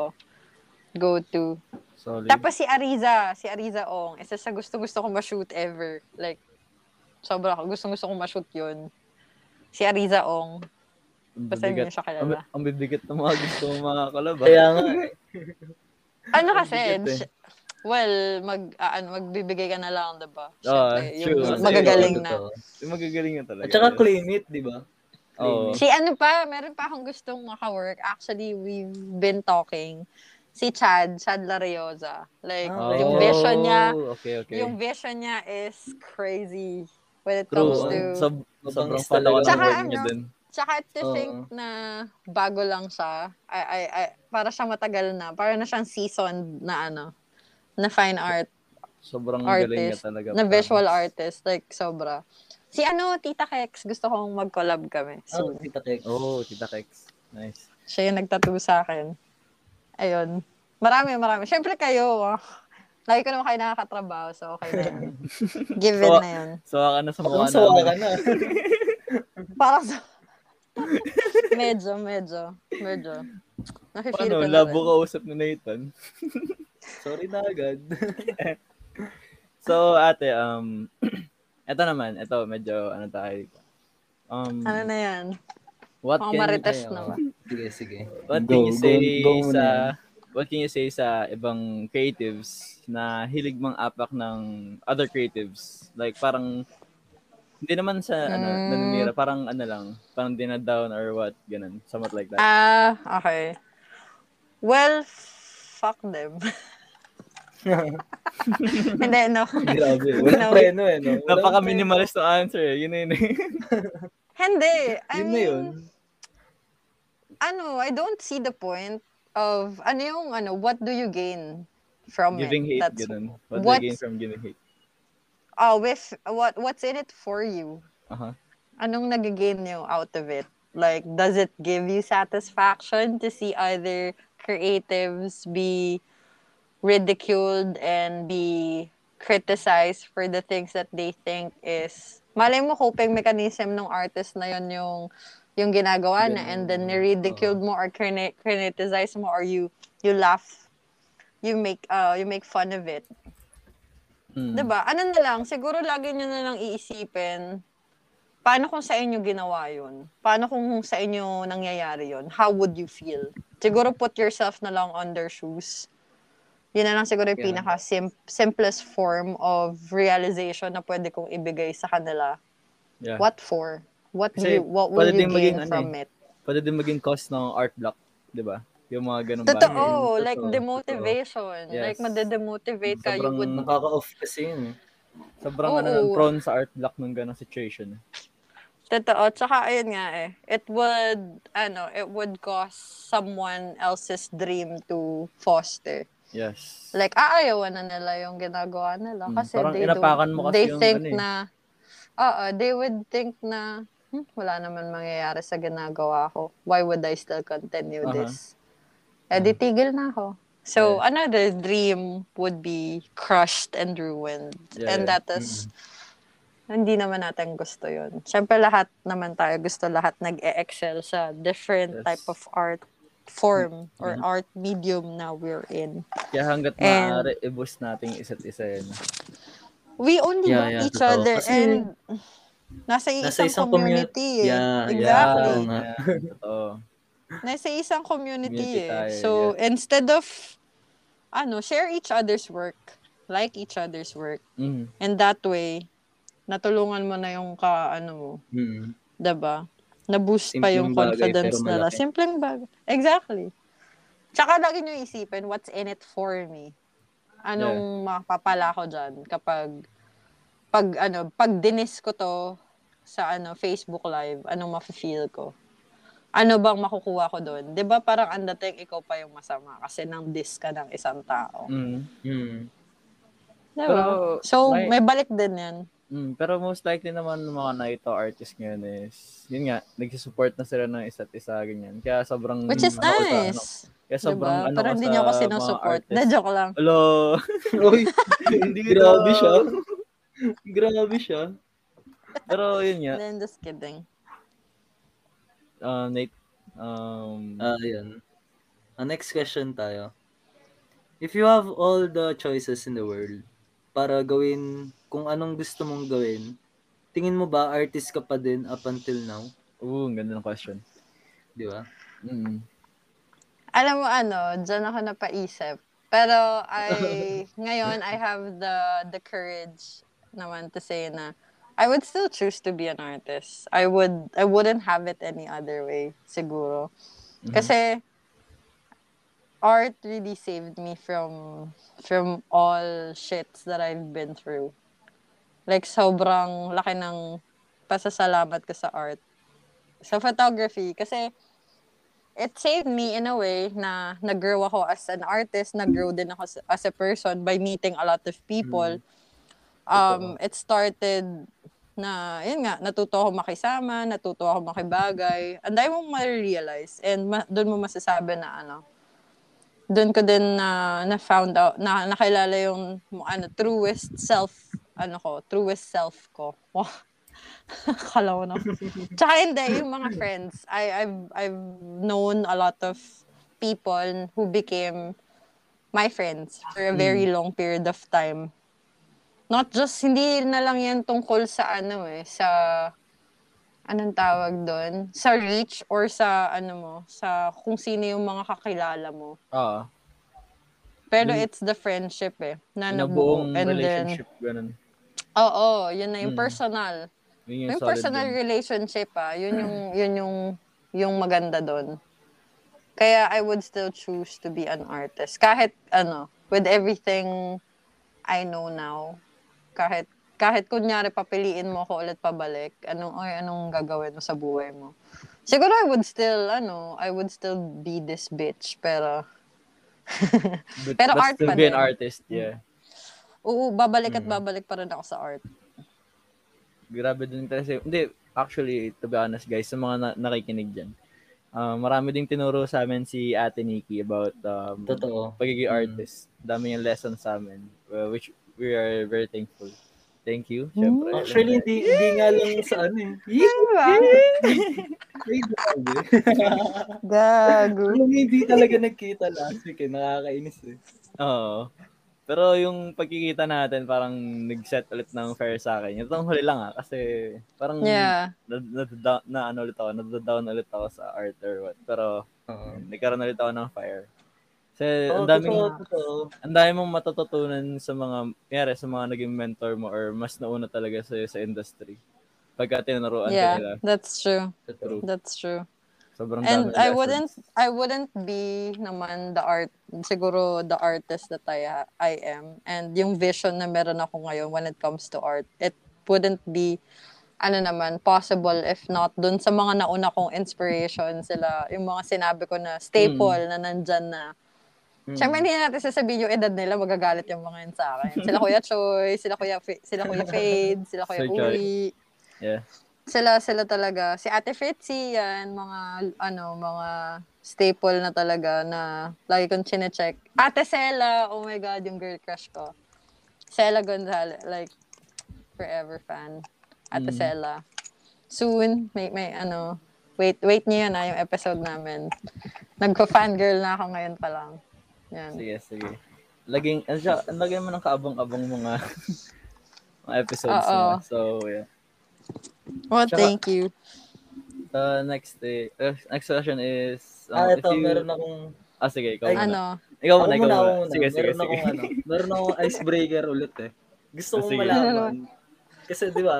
go-to. Solid. Tapos si Ariza, si Ariza Ong, isa sa gusto-gusto ko ma-shoot ever. Like, sobra ko. Gusto-gusto ko ma-shoot yun. Si Ariza Ong. Ang Basta hindi siya ang, kilala. ang bibigat ng mga gusto mga kalab. ah. Kaya nga. Ano kasi, eh. Well, mag, ano, magbibigay ka na lang, diba? Ah, Siyempre, true. yung magagaling na. Yung magagaling na talaga. At saka claim it, di ba? Oo. Si ano pa, meron pa akong gustong maka-work. Actually, we've been talking. Si Chad, Chad Lariosa. Like, Ah, yung Oh, vision niya, Okay, okay. yung vision niya is crazy when it True. comes to... Sob- sobrang fan ako ng Tsaka niya ano, dun. Tsaka to Oo. think na bago lang siya, ay, ay, ay, para siya matagal na, para na siyang seasoned na ano, na fine art, Sobrang galing niya artist, talaga. na visual artist, like sobra. Si ano, Tita Kex, gusto kong mag-collab kami. Oh, So, Tita Kek. Oh, Tita Kex. Nice. siya yung nagtattoo sa akin. Ayun. Marami, marami. Siyempre kayo, ah. Lagi ko naman kayo nakakatrabaho, so okay na yun. Given So, na yun. So, ka na sa mukha Mukhang sawa ka na. Parang sa... medyo, medyo, medyo. Nafe-feel Paano? ko na Labo rin. ka usap ni Nathan. Sorry na agad. So, ate, um, eto naman, eto, medyo, ano tayo, um, Ano na yan? what Mga can, marites Ay, na oo. ba? Sige, sige. what Go, can you go, say go muna sa, yan. what can you say sa ibang creatives na hilig mang apak ng other creatives? Like, parang, hindi naman sa, ano, Mm. naninira, parang, ano lang, parang dinadown or what, ganun, somewhat like that. Ah, okay. Well, fuck them. Hindi, no. Grabe. Walang No. preno eh, no? Napaka-minimalist ng answer eh. Yun na yun eh. Hindi. I Yun na mean, yun. ano, I don't see the point of, ano yung, ano, what do you gain from giving it? hate, That's, ganun. What do what's- you gain from giving hate? Oh, with, what, what's in it for you? Uh-huh. Anong nag-gain nyo out of it? Like, does it give you satisfaction to see other creatives be ridiculed and be criticized for the things that they think is malay mo coping mechanism ng artist na yon yung yung ginagawa na and then ni-ridiculed mo or criti- criticize mo or you you laugh you make uh you make fun of it Mm. 'Di ba? Ano na lang, siguro lagi nyo na lang iisipin, paano kung sa inyo ginawa yun? Paano kung sa inyo nangyayari yun? How would you feel? Siguro put yourself na lang on their shoes. Yun na lang siguro yung Yeah. pinaka sim- simplest form of realization na pwede kong ibigay sa kanila. Yeah. What for? What Kasi you what will you gain maging ano from eh. it? Pwede din maging cause ng art block, di ba? Yung mga ganun Totoo, bagay. like Totoo, demotivation. Yes. Like madedemotivate ka, Sobrang- would Nakaka-off kasi yun. eh. Sobrang ano, Oo. prone sa art block ng ganung situation. Totoo. Tsaka, ayun nga eh. It would, ano, it would cause someone else's dream to foster. Yes. Like, aayawan na nila yung ginagawa nila. Mm, Kasi parang they don't, mo kasi they yung think ano eh. na, oo, they would think na, hmm, wala naman mangyayari sa ginagawa ko. Why would I still continue Aha. this? Eh, di tigil na ako. So, another dream would be crushed and ruined. Yeah, and yeah. that is, hindi naman natin gusto yun. Siyempre, lahat naman tayo gusto lahat nag-e-excel sa different Yes. type of art form or Mhm. art medium na we're in. Kaya hanggat And- maaari, i-boost natin isa't isa yun. We only Yeah, know yeah, each totoo. other Kasi and nasa isang, nasa isang community. eh. Yeah, exactly. yeah. Yeah. Nasa isang community, Community eh. tayo, so, instead of, ano, share each other's work. Like each other's work. Mhm. And that way, natulungan mo na yung ka, ano mo, Mm. 'di ba? Na-boost pa Simpleng yung bagay, confidence nila. Simpleng bagay. Exactly. Tsaka lagi nyo isipin, what's in it for me? Anong mapapala ko dyan kapag, pag, ano, pag dinis ko to sa, ano, Facebook Live, anong mafe-feel ko? Ano bang makukuha ko doon? 'Di ba parang ang dating ikaw pa yung masama kasi nang diss ka ng isang tao. Mm. Hmm. 'Di ba? Pero, So, may- may balik din 'yan. Mm, pero most likely naman ng mga Naito artists ngayon is, yun nga, nagsusupport na sila ng isa't isa, ganyan. Kaya sobrang... Which is ano ko sa, ano, nice. kaya sobrang diba? ano Pero hindi sa niyo ako sinusupport. Na joke lang. Hello! Uy, hindi grabe siya. grabe siya. Pero yun nga, Then just kidding. Uh, Nate, um, Ah, yun. Ah, next question tayo. If you have all the choices in the world para gawin kung anong gusto mong gawin, tingin mo ba artist ka pa din up until now? ooh, ang ganda ng question. Di ba? Mm. Alam mo ano, dyan ako napaisip. Pero I, ngayon, I have the the courage naman to say na I would still choose to be an artist. I would, I wouldn't have it any other way, siguro. Mhm. Kasi, art really saved me from, from all shits that I've been through. Like, sobrang laki ng pasasalamat ko sa art. Sa photography. Kasi, it saved me in a way na nag-grow ako as an artist, nag-grow din ako as, a person by meeting a lot of people. Um, it started na, yun nga, natuto ako makisama, natuto ako makibagay. Ang dami mong ma-realize. And ma- doon mo masasabi na ano, doon ko din na, na found out, na nakilala yung ano, truest self, ano ko, truest self ko. Wow. Kala ko na. Tsaka hindi, yung mga friends. I, I've, I've known a lot of people who became my friends for a very long period of time. Not just, hindi na lang yan tungkol sa ano eh, sa, anong tawag doon? Sa reach or sa ano mo, sa kung sino yung mga kakilala mo. Ah, Pero Yung- it's the friendship eh, na nabuo. And then, relationship, ganun. oo, yun na yung Mm. personal. Yun yung Yung personal dun. relationship ah, yun yung yun yung yung maganda doon. Kaya I would still choose to be an artist kahit ano, with everything I know now. Kahit kahit kunyari papiliin mo ako ulit pabalik, anong ay anong gagawin mo sa buhay mo? Siguro I would still ano, I would still be this bitch pero But, pero but art still pa be an din. artist, yeah. oo, babalik at Mm. babalik pa rin ako sa art. Grabe din kasi, hindi, actually, to be honest guys, sa mga na- nakikinig dyan, ah, marami ding tinuro sa amin si Ate Nikki about um, Totoo. pagiging Mm. artist. Dami yung lesson sa amin, uh, which we are very thankful. Thank you, syempre. Actually, hindi, hindi nga lang sa ano eh. Diba? Gago. Mo, hindi talaga nagkita last week eh. Nakakainis eh. Oo. Pero yung pagkikita natin, parang nag-set ulit ng fair sa akin. Itong huli lang ah, kasi parang Yeah. na, na, na, na ano ulit ako, na-down ulit ako sa art or what. Pero Oo. nagkaroon ulit ako ng fire. Kasi Oo, ang totoo. ang dami mong matututunan sa mga, kaya sa mga naging mentor mo or mas nauna talaga sa sa industry. Pagka tinuruan ka nila. Yeah, that's true. True. That's true. Sobrang And dami I lessons. wouldn't I wouldn't be naman the art siguro the artist that I I am and yung vision na meron ako ngayon when it comes to art it wouldn't be ano naman possible if not dun sa mga nauna kong inspiration sila yung mga sinabi ko na staple na nandyan na Mm. Siyempre, hindi natin sasabihin yung edad nila, magagalit yung mga yun sa akin. Sila Kuya Choi, sila Kuya, Fa- sila Kuya Fade, sila Kuya. Uri. Yeah. Sila, sila talaga. Si Ate Fritzy, yan, mga, ano, mga staple na talaga na lagi kong chinecheck. Ate Sela, oh my God, yung girl crush ko. Sela Gonzalez, like, forever fan. Ate Mm. Sela. Soon, may, may, ano, wait, wait niyo yun, ah, yung episode namin. Nagko-fangirl na ako ngayon pa lang. Yan. Sige, sige. Laging, ano siya, lagyan mo ng kaabang-abang mga mga episodes Oo. mo. So, yeah. Well, Tsaka- thank you. Uh, next day, uh, next question is, um, Ah, ito, you- meron akong, Ah, sige, ikaw Ay, muna. Ano? Ikaw muna, ikaw muna, ako muna. Sige, sige, meron sige. akong, ano, meron akong icebreaker ulit eh. Gusto Ah, kong malaman. Kasi, di ba,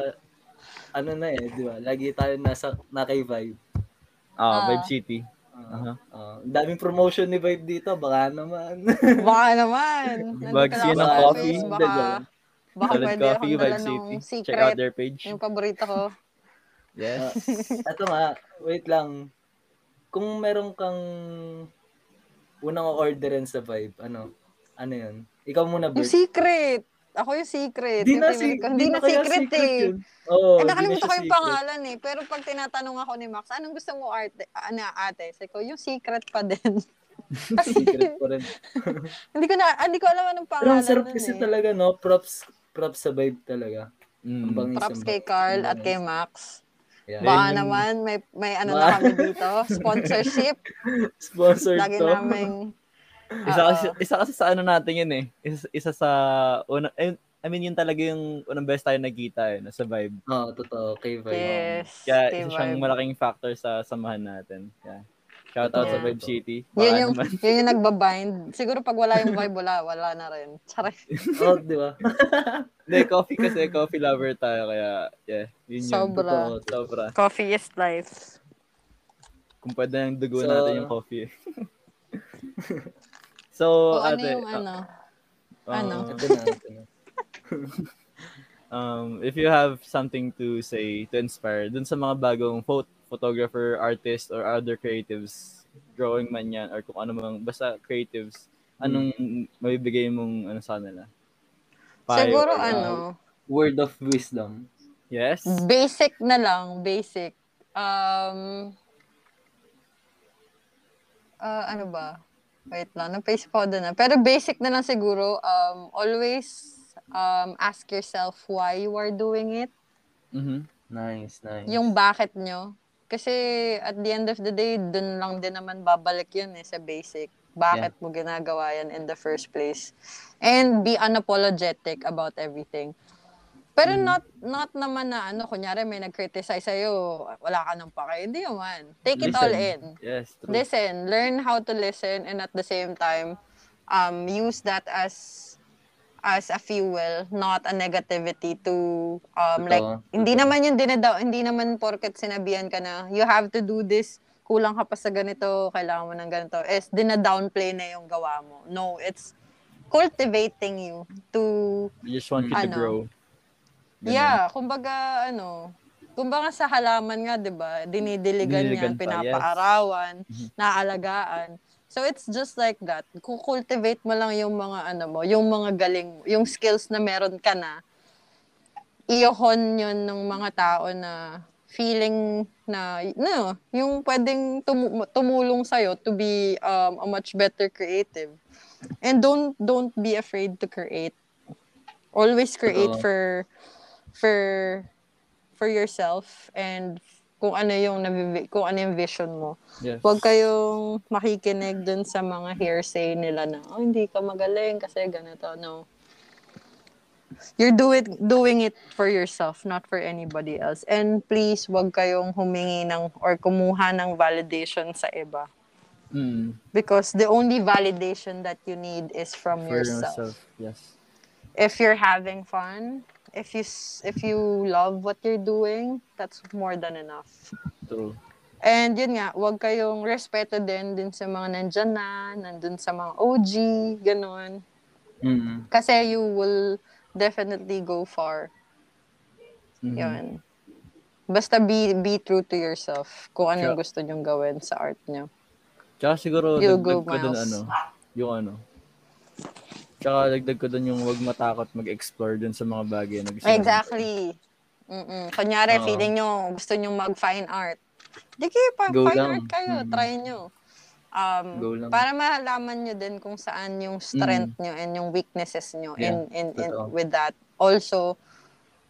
ano na eh, di ba, lagi tayo nasa, naka-vibe. Ah, Ah. Vibe City. Uh, Aha. uh, daming promotion ni Vibe dito, baka naman. Baka naman. Bags ako ng coffee. Baka, joke. baka Solid pwede Coffee, akong dala Vibe ng City. Check out secret. their page. Yung paborito ko. Yes. Ito nga, wait lang. kung meron kang unang orderin sa vibe, ano? Ano yun? Ikaw muna, Yung Bert. secret. Ako yung secret. Di Yung na, si, ko. Hindi na kaya secret, eh. yun. Oo, eh, di na nakalimutan ko yung secret. pangalan eh. Pero pag tinatanong ako ni Max, anong gusto mo arte, ano, ate? Sabi ko, yung secret pa din. Secret pa rin. hindi ko na, hindi ko alam anong Pero pangalan ang sarap kasi eh. talaga, no? Props, props sa vibe talaga. Mm. Props kay Carl at kay. Max. Yeah. Baka yung- naman, may, may ano Ba- na kami dito. Sponsorship. Sponsored Lagi to. naming... Isa kasi, isa kasi sa ano natin yun eh. Isa, isa sa una, eh, I mean, yun talaga yung unang best tayo nagkita eh, no, sa vibe. Oo, totoo. Kay vibe. Yes. Kaya kay isa siyang Vibe. malaking factor sa samahan natin. Yeah. Shout out sa Yeah. Vibe City. Yun Baka yung, naman. yun yung nagbabind. Siguro pag wala yung vibe, wala, wala na rin. Oo, Oh, di ba? Hindi, coffee kasi, coffee lover tayo. Kaya, yeah, yun yun. Sobra. Totoo. Sobra. Coffee is life. Kung pwede yung dugo So- natin yung coffee. so, O ano ate, yung uh, ano? uh, ano? Ito na, ito na. um, if you have something to say to inspire dun sa mga bagong pho- photographer, artist, or other creatives, drawing man yan, or kung ano mang, basta creatives, anong mabibigay mong ano sa? Payo Siguro or, uh, ano, Word of wisdom. Yes? basic na lang, basic. Um, ah, ano ba? Wait lang, na-paste ko doon na. Pero basic na lang siguro, um, always um, ask yourself why you are doing it. Mhm. Nice, nice. Yung bakit nyo. Kasi at the end of the day, dun lang din naman babalik yun eh, sa basic. Bakit mo ginagawa yan in the first place. And be unapologetic about everything. Pero not not naman na ano, kunyari may nag-criticize sa'yo, wala ka nang pake. Hindi naman. Take it all in. Yes, true. Listen. Learn how to listen and at the same time, um, use that as as a fuel, not a negativity to um like Totoo, hindi totoo. naman yun dinadaw, hindi naman porket sinabihan ka na you have to do this, kulang ka pa sa ganito, kailangan mo ng ganito. Is dina-downplay na yung gawa mo. No, it's cultivating you to We just want you to Ano? grow. Ganun. Yeah, kumbaga ano, kumbaga sa halaman nga, 'di ba? Dinidiligan Dinidiligan yan, pa, pinapaarawan, Mhm. naalagaan. So it's just like that. Kung cultivate mo lang yung mga ano mo, yung mga galing, yung skills na meron ka na, iyohon yun ng mga tao na feeling na, no, yung pwedeng tumu- tumulong sa'yo to be um, a much better creative. And don't don't be afraid to create. Always create Totoo. for for for yourself and kung ano yung nabibi- kung ano yung vision mo. Yes. Huwag kayong makikinig dun sa mga hearsay nila na, oh, hindi ka magaling kasi ganito. No. You're do it, doing it for yourself, not for anybody else. And please, huwag kayong humingi ng or kumuha ng validation sa iba. Mm, Because the only validation that you need is from for yourself. yourself. Yes. If you're having fun, if you if you love what you're doing, that's more than enough. True. And yun nga, huwag kayong respeto din din sa mga nandyan na, nandun sa mga OG, ganun. Mm. Kasi you will definitely go far. Mhm. Yun. Basta be be true to yourself kung ano yung Sure. gusto nyong gawin sa art nyo. Tsaka siguro, You dagdag go, ko dun Miles. ano, yung ano. Tsaka dagdag ko dun yung wag matakot mag-explore dun sa mga bagay na gusto. Exactly. Mm-mm. Kunyari, Oo. feeling nyo, gusto nyo mag-fine art. Di kayo, pa, Go fine lang. art kayo. Mm. Try nyo. Um, para mahalaman nyo din kung saan yung strength nyo and yung weaknesses nyo in, in, in, totoo. with that. Also,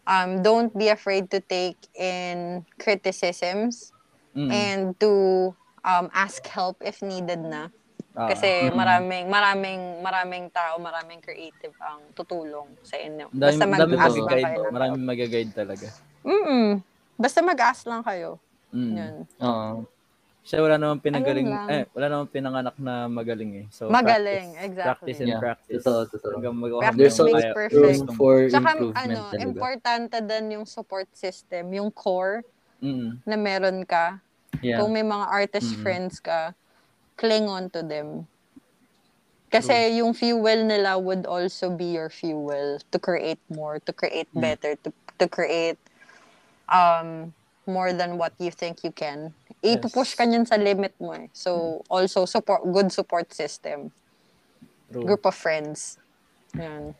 um, don't be afraid to take in criticisms Mm. and to um, ask help if needed na. Ah, Kasi Mm. maraming maraming maraming tao, maraming creative ang tutulong sa inyo. dami, Basta mag-ask lang kayo. ng maraming mag-guide talaga. Mm-mm. Basta mag-ask lang kayo. Mm. Yun. Oo. Siya wala namang pinagaling, lang. eh, wala namang pinanganak na magaling eh. So, Magaling, practice, exactly. Practice and Yeah, practice. totoo, totoo. Hanggang mo There's makes kaya- perfect. room for Tsaka improvement ano, talaga. importante din yung support system, yung core Mm. na meron ka. Yeah. Kung may mga artist Mm. friends ka, cling on to them. Kasi yung fuel nila would also be your fuel to create more, to create Mm. better, to to create um more than what you think you can. ipupush ka niyan sa limit mo eh. So, also, support, good support system. True. Group of friends. Yan.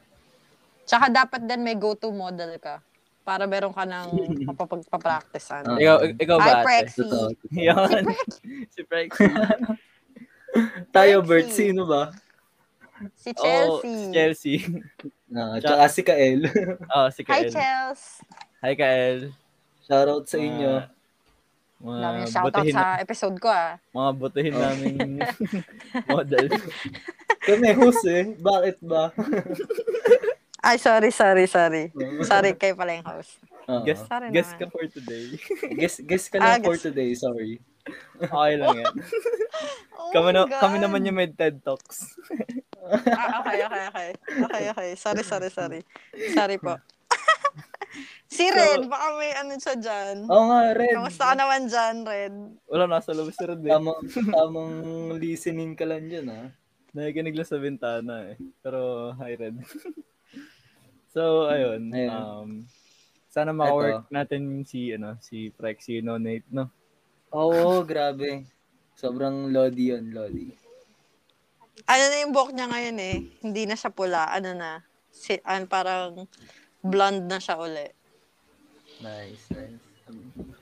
Tsaka dapat din may go-to model ka. Para meron ka ng mapapagpa-practicean. Ah. Ikaw, ikaw ba ate? Prexy. Totoo. Yan. si Prexy. Tayo. Bert, sino ba? Si Oh, Chelsea. si Chelsea. Ah, tsaka si Kael. Oh, si Hi, Kael. Chels. Hi, Kael. Shoutout sa inyo. Mga Dami shoutout butihin, sa episode ko ah. mga butihin Oh. naming model. Kami, host eh. Bakit ba? Ay, sorry, sorry, sorry. Sorry, kayo pala yung host. Oo. Guess, Sorry guess naman. ka for today. guess, guess ka Ah, lang for guess. today, sorry. Okay lang yan. Oh kami, na, God. kami naman yung may TED Talks. Ah, okay, okay, okay. Okay, okay. Sorry, sorry, sorry. Sorry po. si Red, baka may ano siya dyan. Oo nga, Red. Kamusta ka naman dyan, Red? Wala, nasa labas si Red eh. Tamang, tamang listening ka lang dyan, ha? Nakikinig lang sa bintana eh. Pero, hi Red. so, ayun. Ayun. Um, sana maka-work natin si, ano, si Prexy, no, Nate, no? Oo, grabe. Sobrang lodi yun, lodi. Ano na yung buhok niya ngayon eh. Hindi na siya pula. Ano na. Si, an, parang blonde na siya uli. Nice, nice.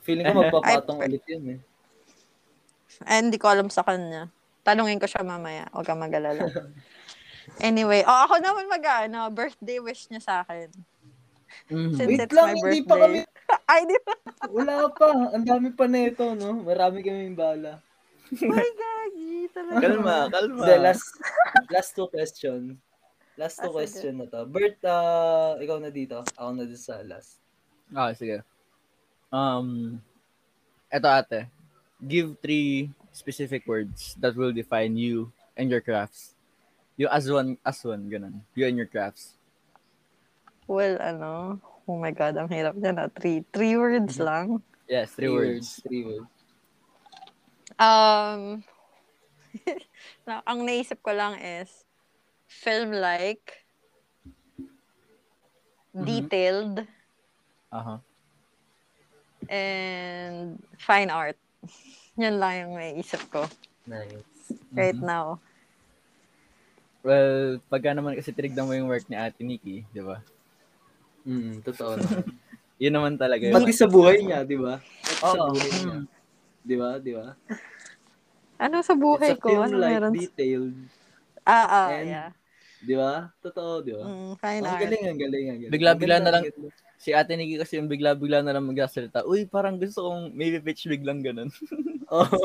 Feeling ko magpapatong Ay, ulit yun, eh. Eh, hindi ko alam sa kanya. Tanungin ko siya mamaya. Huwag kang mag-alala. anyway, oh, ako naman mag ano, birthday wish niya sa akin. Since Wait it's lang, my hindi pa kami, birthday. Ay, di ba? wala pa. Ang dami pa nito, no? Marami kaming bala. Ay, gagi. Talaga. Kalma, kalma. The last, last two question. Last two Ah, sige. question na to. Bert, ah, ikaw na dito. Ako na dito sa last. Ah, sige. Um, eto ate. Give three specific words that will define you and your crafts. Yung as one, as one, ganun. You and your crafts. Well, ano, oh my God, ang hirap niya na. Three, three words lang. Yes, three, words. Three words. Um, na, ang naisip ko lang is film-like, detailed, Aha. and fine art. Yun lang yung naisip ko Nice. right Mhm. now. Well, pagka naman kasi tinignan mo yung work ni Ate Nikki, di ba? Mm, totoo naman. Yun naman talaga. Pati sa buhay niya, di ba? Pati sa Oo. buhay niya. Hmm. Di ba? Di ba? Ano sa buhay It's a ko? Ano film-like, meron? detailed. Ah, ah, and- yeah. Di ba? Totoo, di ba? Mm, fine Ang art. galing, ang galing, ang galing. Bigla-bigla na lang. Si Ate Nikki kasi yung bigla-bigla na lang magsasalita. Uy, parang gusto kong maybe pitch biglang ganun. Oo.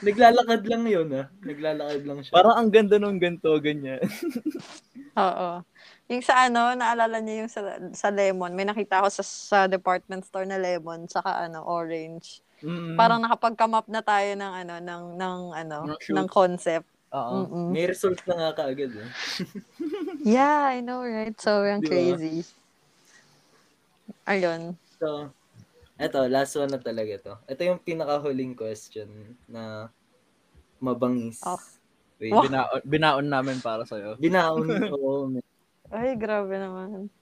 Naglalakad lang yun, ah. Naglalakad lang siya. parang ang ganda nung ganto, ganyan. Oo. Yung sa ano, naalala niyo yung sa, sa lemon. May nakita ako sa, sa department store na lemon, saka ano, orange. Mm. Parang nakapag-come up na tayo ng ano, ng, ng ano, Ng shoot. ng concept. Oo. Mm-mm. May result na nga kaagad, eh. Yeah, I know, right? So, ba? crazy. Ayun. So, eto, last one na talaga to. Ito yung pinakahuling question na mabangis. Oh. Wait, Oh. Binaon, binaon namin para sa'yo. binaon. Oo. may- Ay, grabe naman.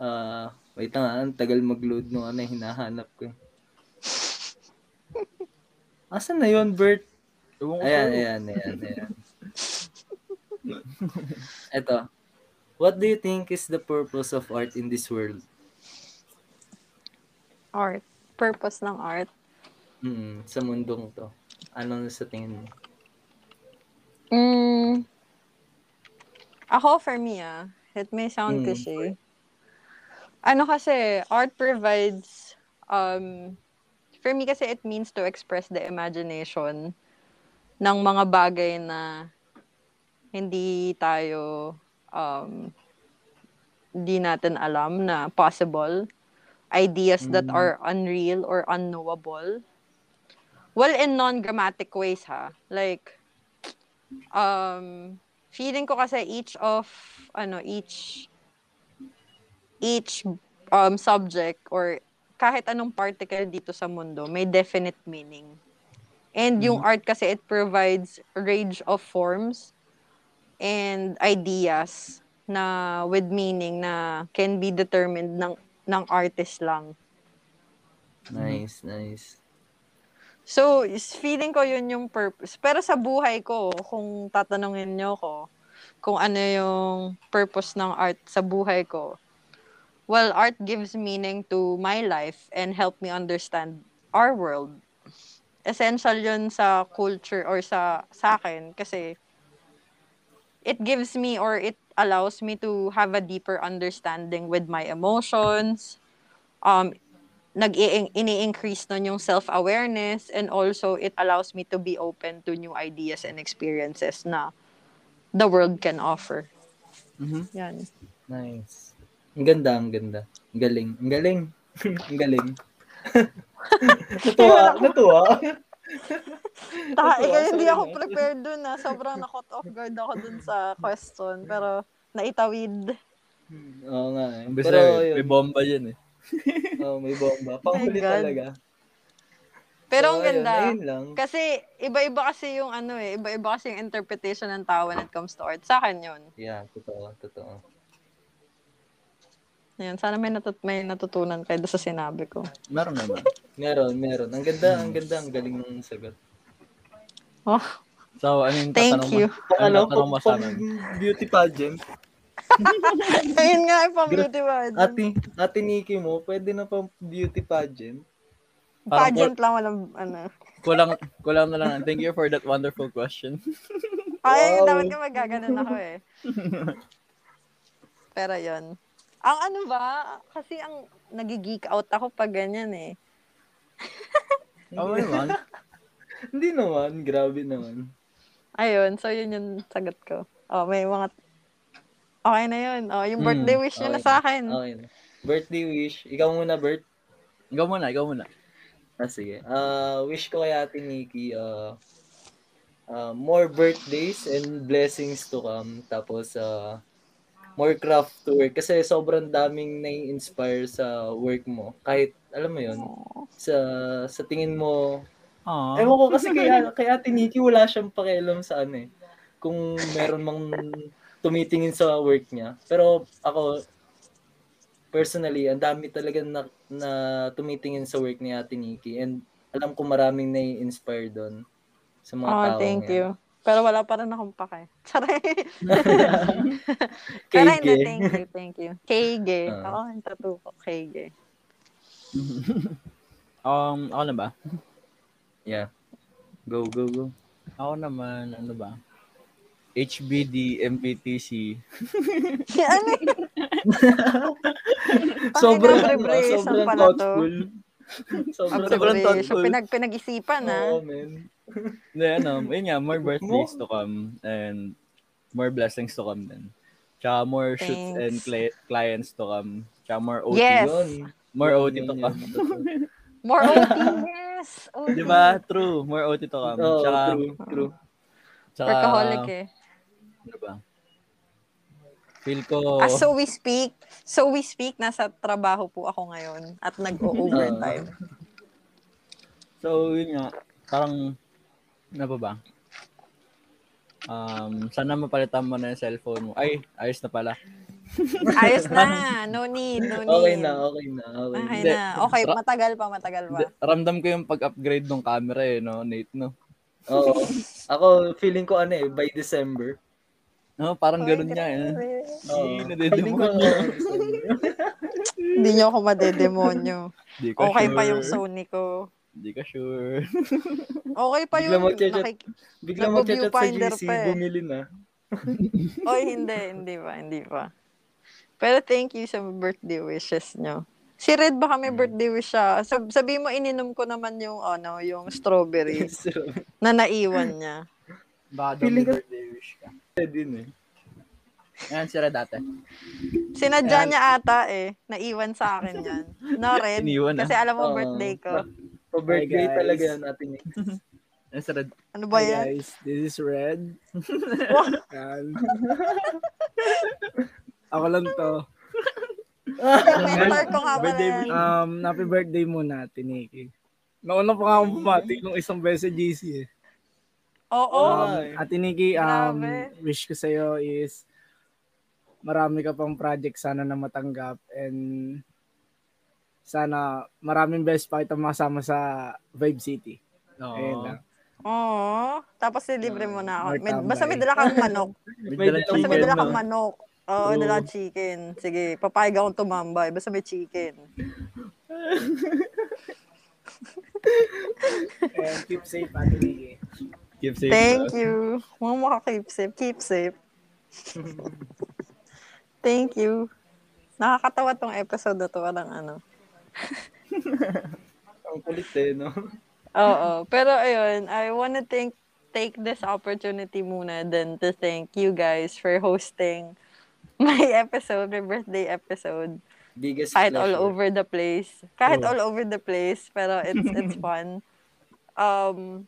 Ah, wait lang, ah, ang tagal mag-load nung ano, hinahanap ko. Asan na yun, Bert? Ayan, ayan, ayan, ayan. Eto. What do you think is the purpose of art in this world? Art. Purpose ng art. Mm, sa mundong to. Ano na sa tingin mo? Mm. Ako, for me, ah, it may sound Mm. cliche. Ano kasi, art provides, um, for me kasi it means to express the imagination ng mga bagay na hindi tayo, um, hindi natin alam na possible. Ideas that Mm. are unreal or unknowable. Well, in non-grammatic ways, ha? Like, um, feeling ko kasi each of, ano, each, each um, subject or kahit anong particle dito sa mundo, may definite meaning. And yung art kasi, it provides range of forms and ideas na with meaning na can be determined ng ng artist lang. Nice, nice. So, feeling ko yun yung purpose. Pero sa buhay ko, kung tatanungin nyo ko kung ano yung purpose ng art sa buhay ko, well, art gives meaning to my life and help me understand our world. Essential yun sa culture or sa, sa akin kasi it gives me or it allows me to have a deeper understanding with my emotions. Um, nag ini-increase nun yung self-awareness and also it allows me to be open to new ideas and experiences na the world can offer. Mhm. Yan. Nice. Ang ganda, ang ganda. Ang galing. Ang galing. ang galing. natuwa, natuwa. Ta, Natuwa, ikaw, hindi ako na. prepared dun na. Sobrang na-caught off guard ako dun sa question. Pero naitawid. Oo nga eh. Pero yun, may bomba yun eh. oh, may bomba. Panghuli talaga. Pero So, ang ganda. ayun lang. Kasi iba-iba kasi yung ano eh. Iba-iba kasi yung interpretation ng tao when it comes to art. Sa akin yun. Yeah, totoo, totoo. Yan. Sana may, natut may natutunan kayo doon sa sinabi ko. Meron naman. Meron, meron. Ang ganda, ang ganda, ang galing ng sagot. Oh, So, ano yung Thank tatanong you. mo? Ano yung tatanong mo sa amin? beauty pageant. ayun nga, pang beauty pageant. Ate, ate Nikki mo, pwede na pang beauty pageant. Parang Pageant lang walang ano. Kulang, kulang na lang. Thank you for that wonderful question. Ay, Wow. dapat ka magaganon ako eh. Pero yon Ang ano ba, kasi ang nagigeek out ako pag ganyan eh. Oo naman. Hindi naman, grabe naman. Ayun, so yun yung sagot ko. Oh, may mga... Okay na yun. Oh, yung Hmm, birthday wish nyo na okay sa akin. Okay na. Birthday wish. Ikaw muna, Bert. Ikaw muna, ikaw muna. Ah, sige. Ah, wish ko kay Ate Nikki, uh, more birthdays and blessings to come. Tapos, uh, more craft to work. Kasi sobrang daming nai-inspire sa work mo. Kahit, alam mo yun, sa sa tingin mo, Aww. ewan ko kasi kay, kay Ate Nikki, wala siyang pakialam sa ano eh. Kung meron mang tumitingin sa work niya. Pero ako, personally, ang dami talaga na, na tumitingin sa work ni Ate Nikki. And alam ko maraming nai-inspire doon sa mga Oh, tao. thank you. Pero wala pa rin akong pake. Charay. KG. Pero hindi, thank you, thank you. KG. Ah. Ako, tattoo ko, KG. Um, ako na ba? Yeah. Go, go, go. Ako naman, ano ba? HBD, MPTC. ano? Sobrang, ano, sobrang pala to. thoughtful. sobrang Sobrang thoughtful. Pinag, pinag-isipan ah. Oo, man. Hindi, ano, yun nga, more birthdays to come and more blessings to come din. Tsaka more shoots Thanks. and cli- clients to come. Tsaka more OT. Yes. Yun. More OT to come. More OT, yes. OT. Di ba? True. More OT to come. Tsaka, true, true. tsaka, Workaholic eh. Ano ba? Feel ko, Ah, so we speak, so we speak, nasa trabaho po ako ngayon at nag-overtime. so yun nga, parang, ano pa ba? Um, sana mapalitan mo na yung cellphone mo. Ay, ayos na pala. Ayos na. No need, no need. Okay na, okay na, okay na. Okay na. Okay, matagal pa, matagal pa. Ramdam ko yung pag-upgrade ng camera eh, no, Nate, no? Oo. Ako, feeling ko ano eh, by December. No, parang ganun niya eh. Hindi, ano, December. Hindi niyo ako madedemonyo. Okay sure. pa yung Sony ko. Di ka sure. Okay pa Bigla yung mag-chat- nakik- Bigla Nagpo- mag-chat sa GC, pa eh. bumili na. Oy, hindi, hindi pa, hindi pa. Pero thank you sa birthday wishes nyo. Si Red baka may birthday wish siya. Sab sabi mo ininom ko naman yung ano, yung strawberry na naiwan niya. Baka daw may birthday wish ka. Din eh. Ayan, sila dati. Sinadya Ayan. niya ata eh. Naiwan sa akin yan. No, Red. Iniwan, ah. Kasi alam mo Oo. birthday ko. So, birthday Hi, guys. talaga yan natin eh. Ayan, sila. Ano ba Hi yan? guys, this is Red. Yan. Ako lang to. Mentor ko nga pala Birthday yan. Um, happy birthday muna, Tiniki. Nauna pa nga akong bumati nung isang beses sa GC eh. Oo. Um. Ate Nikki, um, Grabe. wish ko sa'yo is marami ka pang project sana na matanggap and sana maraming best pa kita masama sa Vibe City. Ayun lang. Oo. Tapos libre mo na ako. May, basta may dala kang manok. May May dalang Basta may dala kang manok. Oo, True. dala chicken. Sige, papayag akong tumambay. Basta may chicken. And keep safe, Ate Nikki. Keep safe. Thank you. Mga maka-keep safe. Keep safe. Thank you. Nakakatawa tong episode na to. Walang ano. Ang kulit eh, no? Oo. Pero ayun, I wanna thank take this opportunity muna then to thank you guys for hosting my episode, my birthday episode. Biggest Kahit all pleasure. over the place. Kahit Oh. all over the place, pero it's it's fun. Um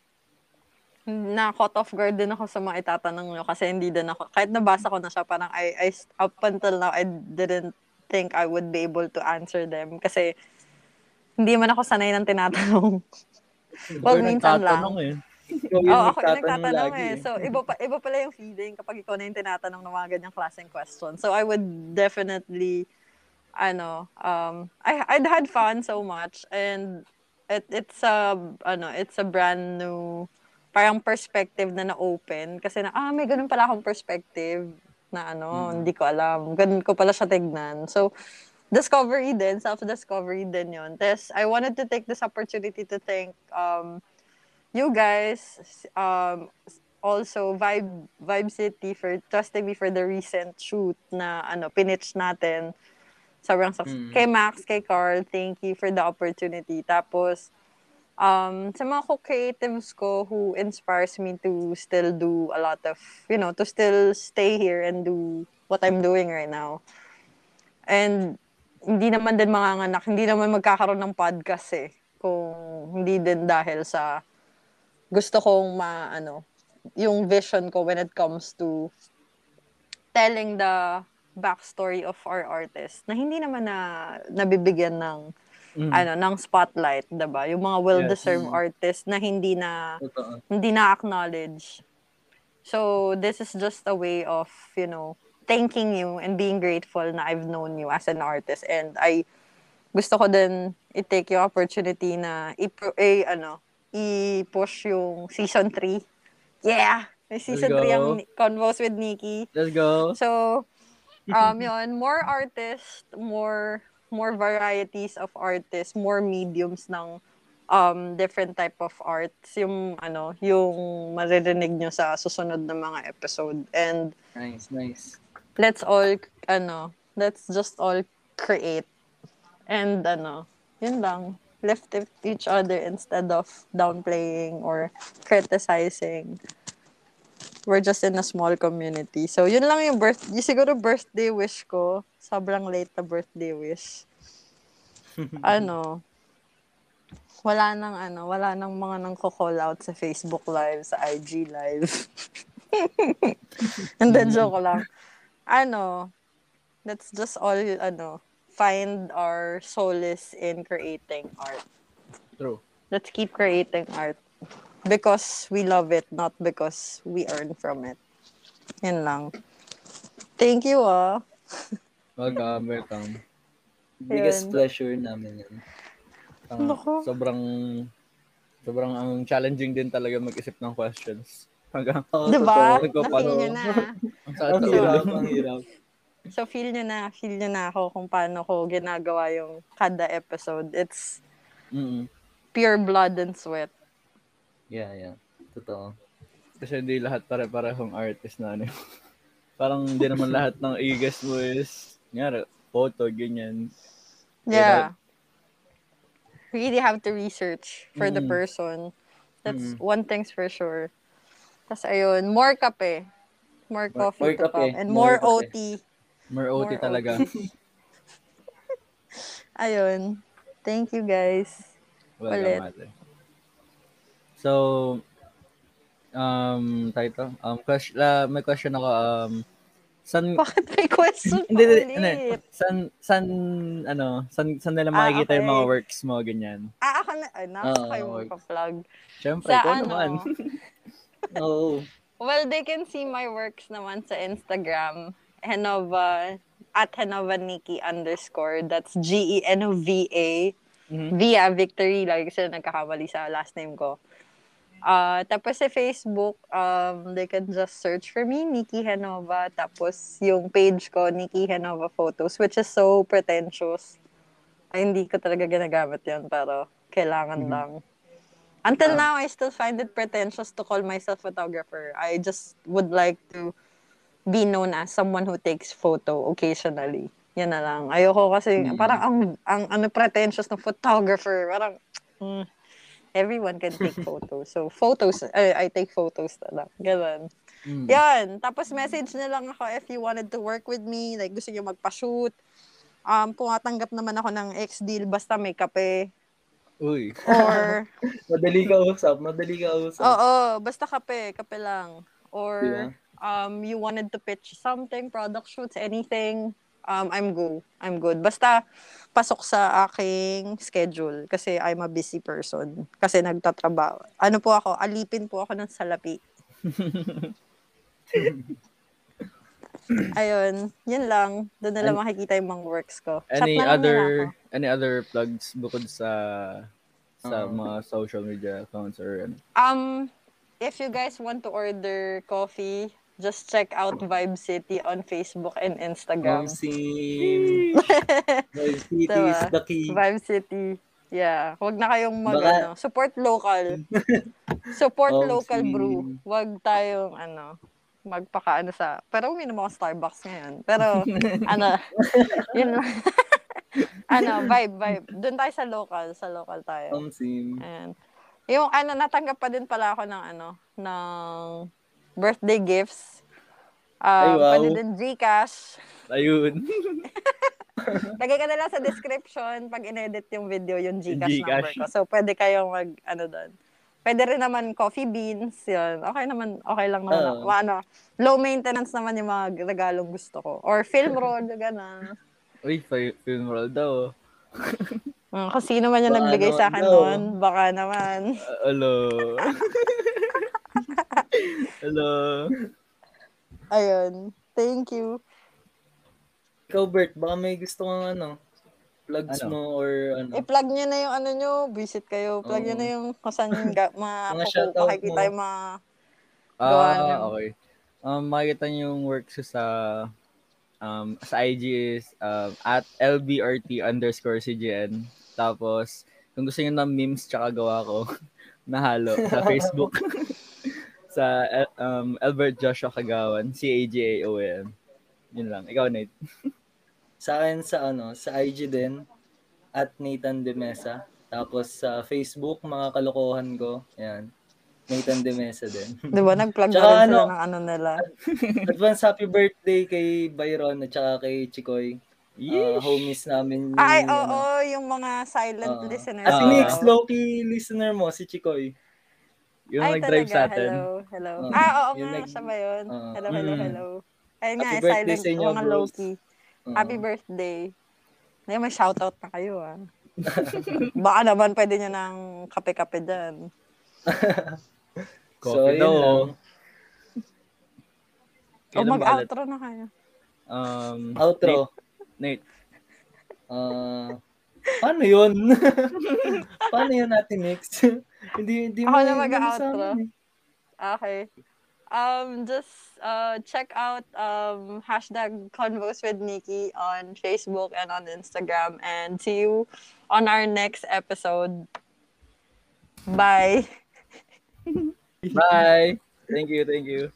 na caught off guard din ako sa mga itatanong nyo kasi hindi din ako, kahit nabasa ko na siya, parang I, I, up until now, I didn't think I would be able to answer them kasi hindi man ako sanay ng tinatanong. well, Ikaw minsan lang. eh. Ikaw yung Oo, ako yung nagtatanong nagtatanong lagi eh. So, iba, pa, iba pala yung feeling kapag ikaw na yung tinatanong ng mga ganyang klaseng question. So, I would definitely, ano, um, I, I'd had fun so much and it, it's a, ano, it's a brand new, parang perspective na na-open. Kasi na, ah, may ganun pala akong perspective na ano, hindi ko alam. Ganun ko pala siya tignan. So, discovery din, self-discovery din yun. Tapos, I wanted to take this opportunity to thank, um, you guys, um, also Vibe Vibe City for trusting me for the recent shoot na ano pinitch natin. Sobrang success. Mm. Kay Max, kay Carl, thank you for the opportunity. Tapos, um, sa mga co-creatives ko who inspires me to still do a lot of, you know, to still stay here and do what I'm doing right now. And hindi naman din mga anak, hindi naman magkakaroon ng podcast eh. Kung hindi din dahil sa gusto kong ma, ano, yung vision ko when it comes to telling the backstory of our artist na hindi naman na nabibigyan ng Mm. ano ng spotlight, 'di ba? Yung mga well-deserved Yes. artists na hindi na Totoo. hindi na acknowledge. So this is just a way of, you know, thanking you and being grateful na I've known you as an artist and I gusto ko din i-take yung opportunity na i eh, ano, i-push yung season 3. Yeah! May season go. 3 ang Convos with Nikki. Let's go. So, um, yun, more artists, more more varieties of artists, more mediums ng um, different type of arts. Yung, ano, yung maririnig nyo sa susunod na mga episode. And Nice, nice. let's all, ano, let's just all create. And, ano, yun lang. Lift each other instead of downplaying or criticizing. We're just in a small community. So, yun lang yung birth, yung siguro birthday wish ko. Sobrang late na birthday wish. ano, wala nang ano, wala nang mga nang call out sa Facebook Live, sa IG Live. And then joke lang. Ano, let's just all, ano, find our solace in creating art. True. Let's keep creating art. Because we love it, not because we earn from it. Yan lang. Thank you, ah. Welcome, welcome. Biggest Ayun. pleasure namin yun. Ah, Naku. sobrang sobrang ang challenging din talaga mag-isip ng questions. Hanggang Oo, Diba? totoo. Nyo na. ang hirap, ang hirap. So, feel nyo na, feel nyo na ako kung paano ko ginagawa yung kada episode. It's Mm-mm. pure blood and sweat. Yeah, yeah. Totoo. Kasi hindi lahat pare-parehong artist na ano. Parang hindi naman lahat ng i-guess mo is, nga, photo, ganyan. Yeah. Really have to research for the Mm. person. That's Mm. one thing's for sure. Tapos ayun, more kape. More More- coffee more to kape, come. And more more. OT. More OT More talaga. Ayun. Thank you guys. Welcome, Ulit. ate. So, um, tayo to. Um, question, la, may question ako. Um, san, Bakit may question hindi, hindi. San, san, ano, san, san nila Ah, makikita yung mga okay. works mo, ganyan. Ah, ako na. Ay, naku, Oo, kayo work. magpa-plug. Siyempre, Sa ikaw ano? naman. Oo. Well, they can see my works naman sa Instagram. Henova, at Henova Nikki underscore. That's E G-E-N-O-V-A. Mhm. Via Victory. Lagi kasi nagkakamali sa last name ko. Uh, tapos sa Facebook, um, they can just search for me, Nikki Hanova. Tapos yung page ko, Nikki Hanova Photos, which is so pretentious. Ay, hindi ko talaga ginagamit yan, pero kailangan Mhm. lang. Until Ah. now, I still find it pretentious to call myself photographer. I just would like to be known as someone who takes photo occasionally. Yan na lang. Ayoko kasi, Mm. parang ang, ang ano pretentious ng photographer. Parang, mm, everyone can take photos. So, photos, I, I take photos na lang. Ganun. Mm. Yan. Tapos message na lang ako if you wanted to work with me, like gusto niyo magpa-shoot. Um, pumatanggap naman ako ng ex-deal basta may kape. Uy. Or, Madali ka usap, madali ka usap. oo, basta kape, kape lang. Or, Diba? um, you wanted to pitch something, product shoots, anything, um, I'm go. I'm good. Basta, pasok sa aking schedule kasi I'm a busy person. Kasi nagtatrabaho. Ano po ako, alipin po ako ng salapi. Ayun, yun lang. Doon na lang makikita yung mga works ko. Chat Any other any other plugs bukod sa sa Oo. mga social media accounts or ano? Um, if you guys want to order coffee, just check out Vibe City on Facebook and Instagram. Mom Sim. Vibe City Diba? is the key. Vibe City. Yeah, wag na kayong mag Baka- ano, support local. support Oh, local si- brew. Wag tayong ano, magpakaano sa pero uminom ako Starbucks ngayon. Pero ano, yun lang. ano, vibe, vibe. Doon tayo sa local, sa local tayo. Mom Sim. Ayan. Yung ano, natanggap pa din pala ako ng ano, ng birthday gifts. Um, Ay, wow. Pwede din Gcash. Ayun. Lagay ka na lang sa description pag in-edit yung video, yung Gcash, number Gcash. ko. So, pwede kayong mag, ano doon. Pwede rin naman coffee beans, yun. Okay naman, okay lang naman. Ako. ano, low maintenance naman yung mga regalong gusto ko. Or film roll, gano'n. Uy, fi- film roll daw. Uh, kung sino man yung Baka nagbigay sa akin noon, baka naman. Uh, hello. hello. Ayun. Thank you. Ikaw, Bert, baka may gusto kang ano, plugs Ano? mo or ano. I-plug nyo na yung ano nyo, visit kayo. Plug nyo Oo. na yung kung saan ga, ma, Mga shoutout makikita mo. yung mga Gawa Ah, niyo. okay. Um, makikita niyo yung works ko sa um, sa IG is um, at LBRT underscore CGN. Tapos, kung gusto niyo ng memes tsaka gawa ko, nahalo sa Facebook. Sa El- um, Albert Joshua Kagawan, C-A-G-A-O-N. Yun lang. Ikaw, Nate. Sa akin sa ano, sa IG din, at Nathan De Mesa. Tapos sa Facebook, mga kalokohan ko, yan. Nathan De Mesa din. Di ba? Nag-plug na rin sila ano, ng ano nila. Advance happy birthday kay Byron at saka kay Chikoy. Uh, homies namin. yung, Ay, oo, ano, yung mga silent oo. listeners. At si Ah. Nix, low-key listener mo, si Chikoy. Yung Ay, nag-drive talaga. sa atin. Hello, hello. Oo. ah, oo nga, nag- siya ba yun? Oo. hello, hello, Mm. hello. Ayun nga, Happy birthday silent, sa inyo, mga low-key. Oo. Happy birthday. May, may shoutout na kayo, ah. Baka naman pwede nyo ng kape-kape dyan. Coffee yun daw. lang. O Kailan ba ulit? mag-outro na kayo. Um, Outro. Nate. Ah, paano yun? paano yun natin next? Hindi, hindi Ako mo na mag-outro. eh. Okay. Um, just uh, check out um, hashtag Convos with Nikki on Facebook and on Instagram. And see you on our next episode. Bye. Bye. Thank you, thank you.